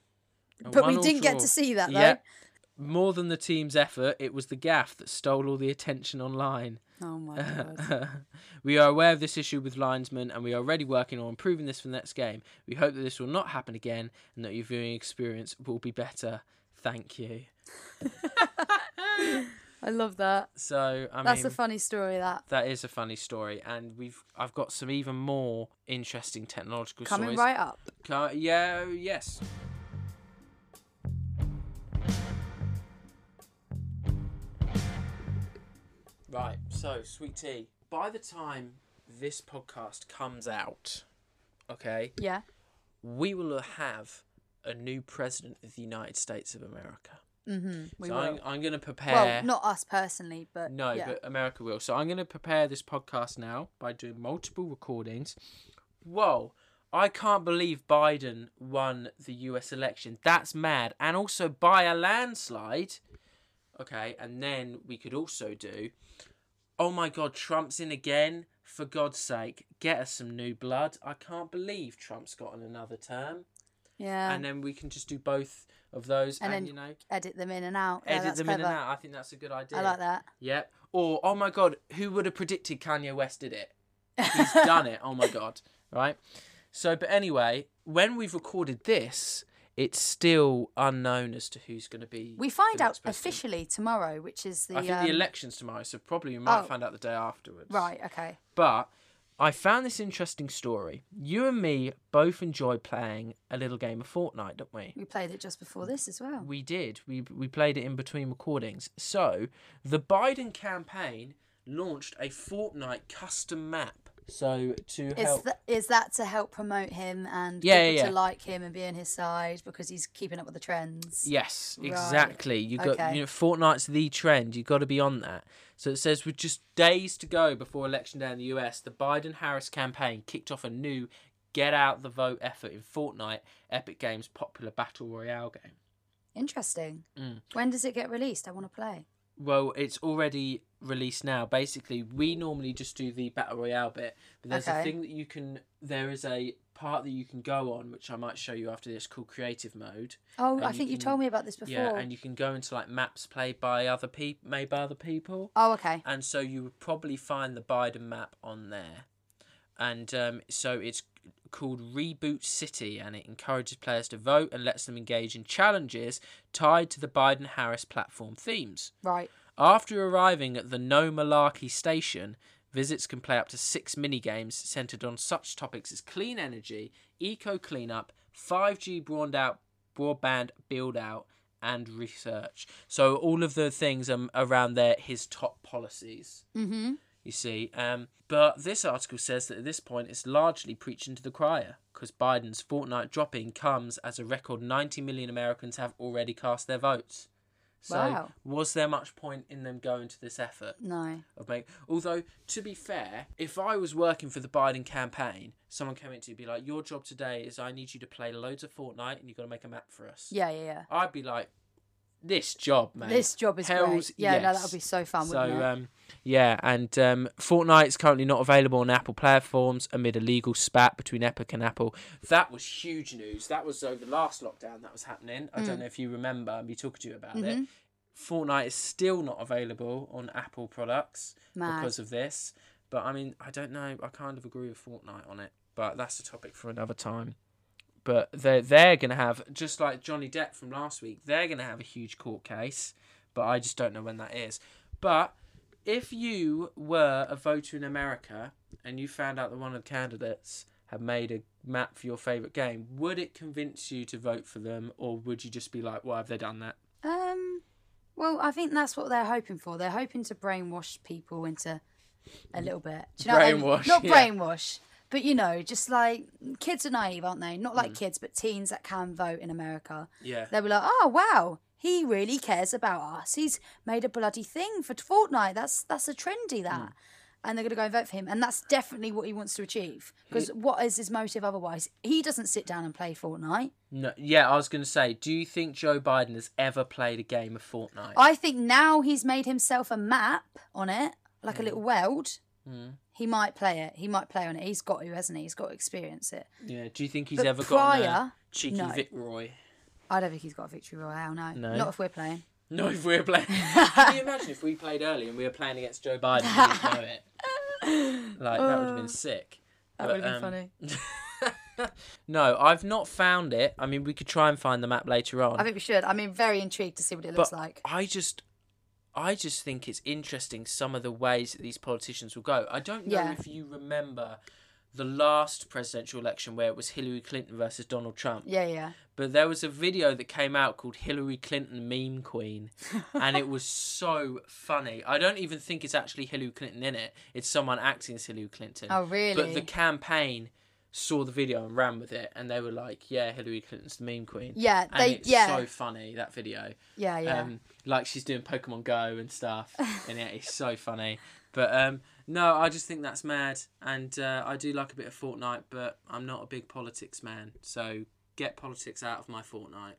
but we didn't get to see that though.
Yeah. More than the team's effort, it was the gaff that stole all the attention online.
Oh my god.
we are aware of this issue with linesmen and we are already working on improving this for the next game. We hope that this will not happen again and that your viewing experience will be better. Thank you.
I love that.
So I
That's
mean,
a funny story. That
that is a funny story, and we've I've got some even more interesting technological
coming
stories.
right up.
Yeah, yes. Right, so sweet tea. By the time this podcast comes out, okay,
Yeah.
we will have a new president of the United States of America.
Mm-hmm. We
so
will.
I'm, I'm going to prepare.
Well, not us personally, but
No,
yeah.
but America will. So I'm going to prepare this podcast now by doing multiple recordings. Whoa, I can't believe Biden won the US election. That's mad. And also by a landslide. Okay, and then we could also do. Oh my god, Trump's in again. For God's sake, get us some new blood. I can't believe Trump's gotten another term.
yeah.
and then we can just do both of those and,
And then
you know
edit them in and out.
Edit
that's
them in and out. I think that's a good idea.
I like that.
Yep. Or oh my god, who would have predicted Kanye West did it? He's done it. Oh my god. Right. So, but anyway, when we've recorded this, it's still unknown as to who's going to be.
We find out
president.
officially tomorrow, which is the.
I think
um,
the election's tomorrow, so probably we might
Oh.
find out the day afterwards.
Right. Okay.
But I found this interesting story. You and me both enjoy playing a little game of Fortnite, don't we?
We played it just before this as well.
We did. We we played it in between recordings. So the Biden campaign launched a Fortnite custom map. So to
Is,
help.
th- is that to help promote him and
Yeah,
people
yeah,
to like him and be on his side because he's keeping up with the trends?
Yes,
Right.
exactly. You got
Okay.
you know Fortnite's the trend. You've got to be on that. So it says with just days to go before election day in the US, the Biden-Harris campaign kicked off a new get out the vote effort in Fortnite, Epic Games' popular battle royale game.
Interesting.
Mm.
When does it get released? I want to play.
Well, it's already released now. Basically, we normally just do the battle royale bit, but there's a thing that you can. There is a part that you can go on, which I might show you after this, called creative mode.
Oh, I
you
think you told me about this before.
Yeah, and you can go into like maps played by other people, made by other people,
Oh, okay.
and so you would probably find the Biden map on there. And um, so it's called Reboot City, and it encourages players to vote and lets them engage in challenges tied to the Biden Harris platform themes.
Right.
After arriving at the No Malarkey station, visits can play up to six mini games centered on such topics as clean energy, eco cleanup, 5G broadband build out, and research. So all of the things um, around there, his top policies.
Mm-hmm.
You see, um, but this article says that at this point it's largely preaching to the choir because Biden's Fortnite dropping comes as a record 90 million Americans have already cast their votes. So
Wow.
was there much point in them going to this effort?
No.
of make. Although to be fair, if I was working for the Biden campaign, someone came in to be like, "Your job today is I need you to play loads of Fortnite and you've got to make a map for us."
Yeah, yeah, yeah.
I'd be like, "This job, man.
This job is
Hell's
great. Yeah, no, that would be so fun,
So um, yeah, and um, Fortnite is currently not available on Apple platforms amid a legal spat between Epic and Apple. That was huge news. That was over the last lockdown that was happening. I
Mm.
don't know if you remember me talking to you about
Mm-hmm.
it. Fortnite is still not available on Apple products
Mad.
because of this. But I mean, I don't know. I kind of agree with Fortnite on it, but that's a topic for another time. But they're they're gonna have just like Johnny Depp from last week. They're gonna have a huge court case, but I just don't know when that is. But if you were a voter in America and you found out that one of the candidates had made a map for your favorite game, would it convince you to vote for them, or would you just be like, "Why have they done that?"
Um, well, I think that's what they're hoping for. They're hoping to brainwash people into a little bit. Do you know what I mean?
Brainwash,
Not brainwash, but you know, just like kids are naive, aren't they? Not
Mm.
like kids, but teens that can vote in America.
Yeah.
They'll be like, oh wow, he really cares about us. He's made a bloody thing for Fortnite. That's that's a trendy that.
Mm.
And they're going to go and vote for him. And that's definitely what he wants to achieve. Because what is his motive otherwise? He doesn't sit down and play Fortnite.
No, yeah, I was going to say, do you think Joe Biden has ever played a game of Fortnite?
I think now he's made himself a map on it, like
Mm.
a little world. He might play it. He might play on it. He's got to, hasn't he? He's got to experience it.
yeah, do you think he's
But
ever got a cheeky
no.
Vic Roy?
I don't think he's got a victory royale. No,
No?
not if we're playing.
No, if we're playing. Can you imagine if we played early and we were playing against Joe Biden know it? Like, that would have been sick.
That would have been
um,
funny.
No, I've not found it. I mean, we could try and find the map later on.
I think we should. I mean, very intrigued to see what it
but
looks like.
I just, I just think it's interesting some of the ways that these politicians will go. I don't know
Yeah.
if you remember the last presidential election where it was Hillary Clinton versus Donald Trump.
Yeah, yeah.
But there was a video that came out called Hillary Clinton Meme Queen, and it was so funny. I don't even think it's actually Hillary Clinton in it. It's someone acting as Hillary Clinton.
Oh, really?
But the campaign saw the video and ran with it, and they were like, "Yeah, Hillary Clinton's the meme queen."
Yeah,
and
they-
it's
yeah.
so funny that video.
Yeah, yeah.
Um, like she's doing Pokemon Go and stuff, and yeah, it's so funny. But um, no, I just think that's mad, and uh, I do like a bit of Fortnite, but I'm not a big politics man. So get politics out of my Fortnite.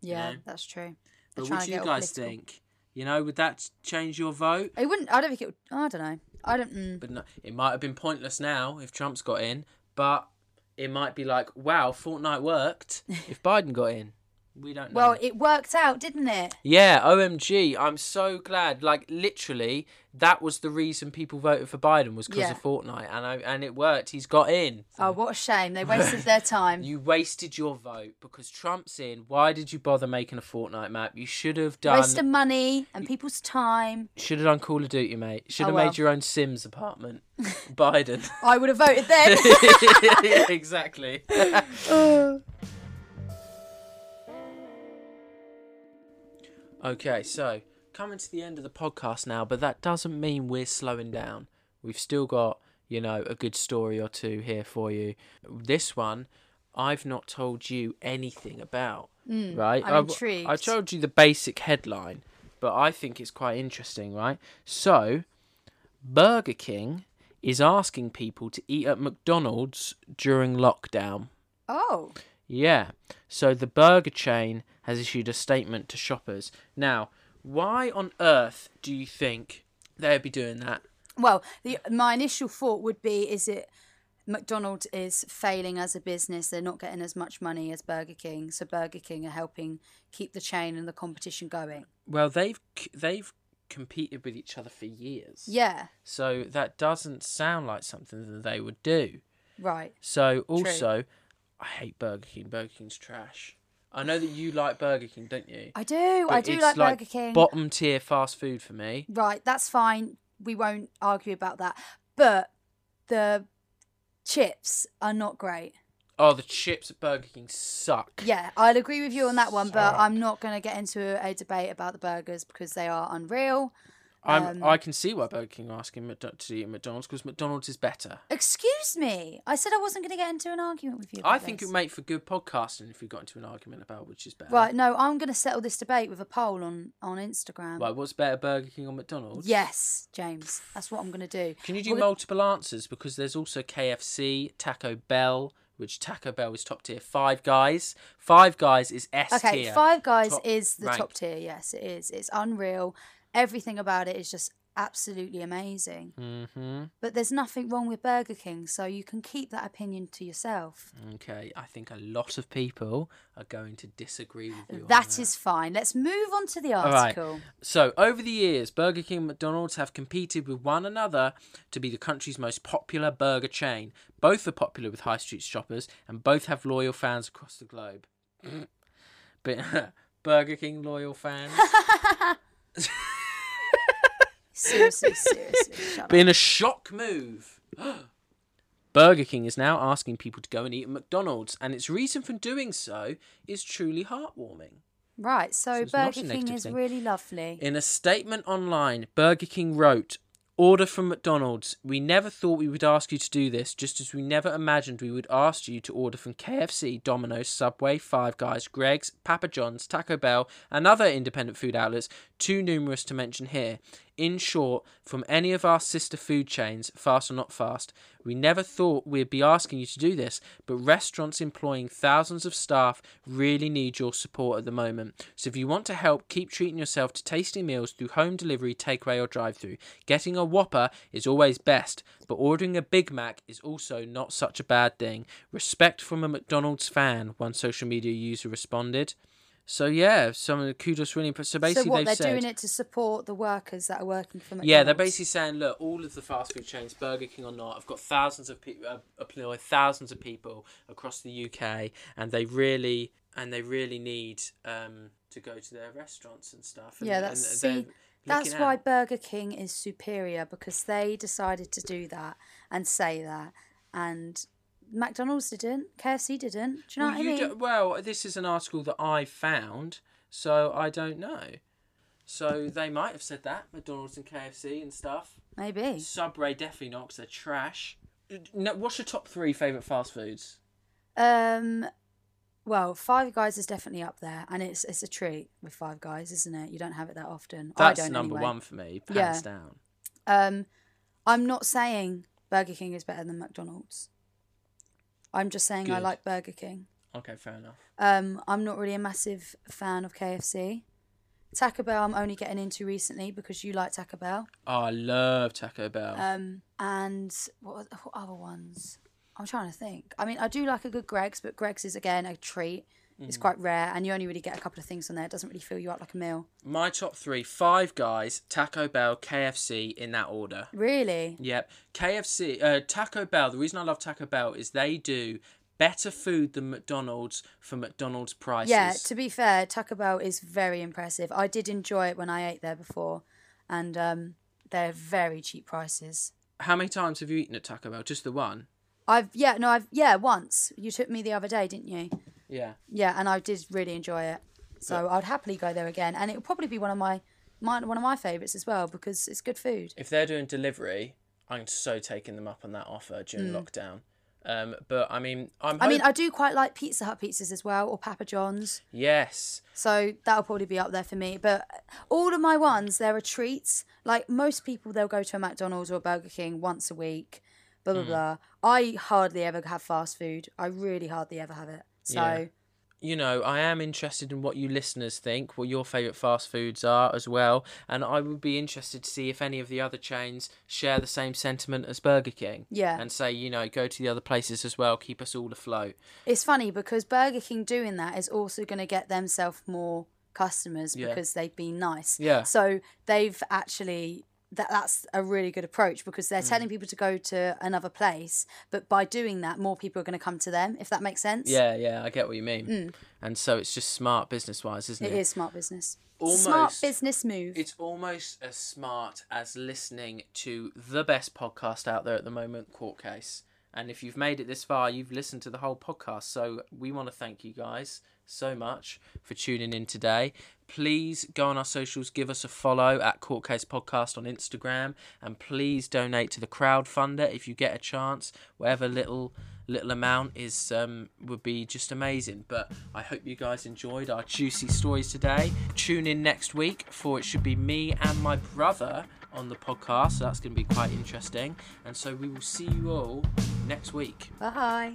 yeah,
know?
that's true. They're
But what do you guys
political.
think? You know, would that change your vote?
It wouldn't. I don't think it would. I don't know. I don't. Mm.
But no, it might have been pointless now if Trump's got in, but it might be like, wow, Fortnite worked if Biden got in. We don't know.
Well, it worked out, didn't it?
Yeah, OMG, I'm so glad. Like literally, that was the reason people voted for Biden was because
Yeah.
of Fortnite, and I, and it worked. He's got in.
Oh, what a shame! They wasted their time.
You wasted your vote because Trump's in. Why did you bother making a Fortnite map? You should have done.
Waste of money and people's time.
Should have done Call of Duty, mate. Should oh, have
Oh, well.
made your own Sims apartment. Biden.
I would have voted then.
exactly. Okay, so coming to the end of the podcast now, but that doesn't mean we're slowing down. We've still got, you know, a good story or two here for you. This one, I've not told you anything about, hmm, right?
I'm
I've-
intrigued.
I told you the basic headline, but I think it's quite interesting, right? So, Burger King is asking people to eat at McDonald's during lockdown.
oh,
Yeah. So the burger chain has issued a statement to shoppers. Now, why on earth do you think they'd be doing that?
well, the, my initial thought would be: is it McDonald's is failing as a business? They're not getting as much money as Burger King, so Burger King are helping keep the chain and the competition going.
Well, they've they've competed with each other for years.
Yeah,
So that doesn't sound like something that they would do.
right.
So also, I hate Burger King. Burger King's trash. I know that you like Burger King, don't you?
I do.
But
I do
it's
like, Burger King.
Bottom tier fast food for me.
Right, that's fine. We won't argue about that. But the chips are not great.
Oh, the chips at Burger King suck.
Yeah, I'll agree with you on that one, but I'm not going to get into a debate about the burgers because they are unreal.
I'm,
Um,
I can see why Burger King are asking McDo- to eat at McDonald's because McDonald's is better.
Excuse me. I said I wasn't going to get into an argument with you.
I
about
think it
this.
would make for good podcasting if we got into an argument about which is better.
Right, no, I'm going to settle this debate with a poll on on Instagram.
Like, what's better, Burger King or McDonald's?
Yes, James, that's what I'm going to do.
Can you do
Well,
multiple answers? Because there's also KFC, Taco Bell, which Taco Bell is top tier. Five Guys. Five Guys is S tier.
Okay, Five Guys
Top
is the
rank.
top tier. Yes, it is. It's unreal. Everything about it is just absolutely amazing.
Mm-hmm.
But there's nothing wrong with Burger King, so you can keep that opinion to yourself.
Okay, I think a lot of people are going to disagree with you. on
That is fine. Let's move on to the
All right.
article.
So, over the years, Burger King and McDonald's have competed with one another to be the country's most popular burger chain. Both are popular with high street shoppers, and both have loyal fans across the globe. but Burger King loyal fans.
Seriously, seriously. Shut up.
In a shock move, Burger King is now asking people to go and eat at McDonald's, and its reason for doing so is truly heartwarming.
Right, so,
it's not a
Burger King
negative
is
thing.
really lovely.
In a statement online, Burger King wrote, Order from McDonald's. We never thought we would ask you to do this, just as we never imagined we would ask you to order from KFC, Domino's, Subway, Five Guys, Greggs, Papa John's, Taco Bell, and other independent food outlets, too numerous to mention here. In short, from any of our sister food chains, fast or not fast, we never thought we'd be asking you to do this, but restaurants employing thousands of staff really need your support at the moment. So if you want to help, keep treating yourself to tasty meals through home delivery, takeaway, or drive through. Getting a Whopper is always best, but ordering a Big Mac is also not such a bad thing. Respect from a McDonald's fan, one social media user responded. So yeah, some of the kudos really. So
So
basically,
what?
they've
They're
said,
doing it to support the workers that are working for McDonald's.
yeah, they're basically saying, look, all of the fast food chains, Burger King or not, have got thousands of people, uh, employ thousands of people across the UK, and they really and they really need um, to go to their restaurants and stuff. And,
Yeah, that's
and
see, that's why
out.
Burger King is superior because they decided to do that and say that, and McDonald's didn't, KFC didn't. Do you know
well,
what I mean?
do- well, this is an article that I found, so I don't know. So they might have said that McDonald's and KFC and stuff.
Maybe.
Subway definitely not because they're trash. No, what's your top three favorite fast foods?
Um, well, Five Guys is definitely up there, and it's it's a treat with Five Guys, isn't it? You don't have it that often.
That's
I don't
number
anyway.
one for me, hands
Yeah.
down.
Um, I'm not saying Burger King is better than McDonald's. I'm just saying I
Good.
like Burger King.
Okay, fair enough.
Um, I'm not really a massive fan of KFC. Taco Bell, I'm only getting into recently because you like Taco Bell.
Oh, I love Taco Bell.
Um, and what, were- what other ones? I'm trying to think. I mean, I do like a good Greggs, but Greggs is again a treat. It's
Mm.
quite rare, and you only really get a couple of things on there. It doesn't really fill you up like a meal.
My top three: Five Guys, Taco Bell, KFC, in that order.
Really?
Yep. KFC, uh, Taco Bell. The reason I love Taco Bell is they do better food than McDonald's for McDonald's prices.
Yeah. To be fair, Taco Bell is very impressive. I did enjoy it when I ate there before, and um, they're very cheap prices.
How many times have you eaten at Taco Bell? Just the one.
I've yeah no I've yeah once you took me the other day didn't you?
Yeah.
Yeah, and I did really enjoy it. So I'd happily go there again, and it would probably be one of my, my one of my favourites as well because it's good food.
If they're doing delivery, I'm so taking them up on that offer during lockdown. Um, but I mean, I'm.
Mm. I mean, I do quite like Pizza Hut pizzas as well, or Papa John's.
yes.
So that'll probably be up there for me. But all of my ones, there are treats. Like most people, they'll go to a McDonald's or a Burger King once a week. Blah blah blah. I hardly ever have fast food. I really hardly ever have it. So
Yeah. you know, I am interested in what you listeners think, what your favourite fast foods are as well, and I would be interested to see if any of the other chains share the same sentiment as Burger King.
Yeah.
And say, you know, go to the other places as well, keep us all afloat.
it's funny because Burger King doing that is also going to get themselves more customers
Yeah.
because they've been nice.
Yeah.
So they've actually that that's a really good approach because
Mm.
they're telling people to go to another place, but by doing that, more people are going to come to them. If that makes sense.
Yeah, yeah, I get what you mean. And so it's just smart business wise, isn't it?
Mm. It is smart business.
Almost-
smart business move.
It's almost as smart as listening to the best podcast out there at the moment, Court Case. And if you've made it this far, you've listened to the whole podcast. So we want to thank you guys so much for tuning in today. Please go on our socials, give us a follow at Court Case Podcast on Instagram, and please donate to the crowdfunder if you get a chance. Whatever little little amount is um, would be just amazing. But I hope you guys enjoyed our juicy stories today. Tune in next week for it should be me and my brother on the podcast. So that's going to be quite interesting. And so we will see you all next week.
Bye.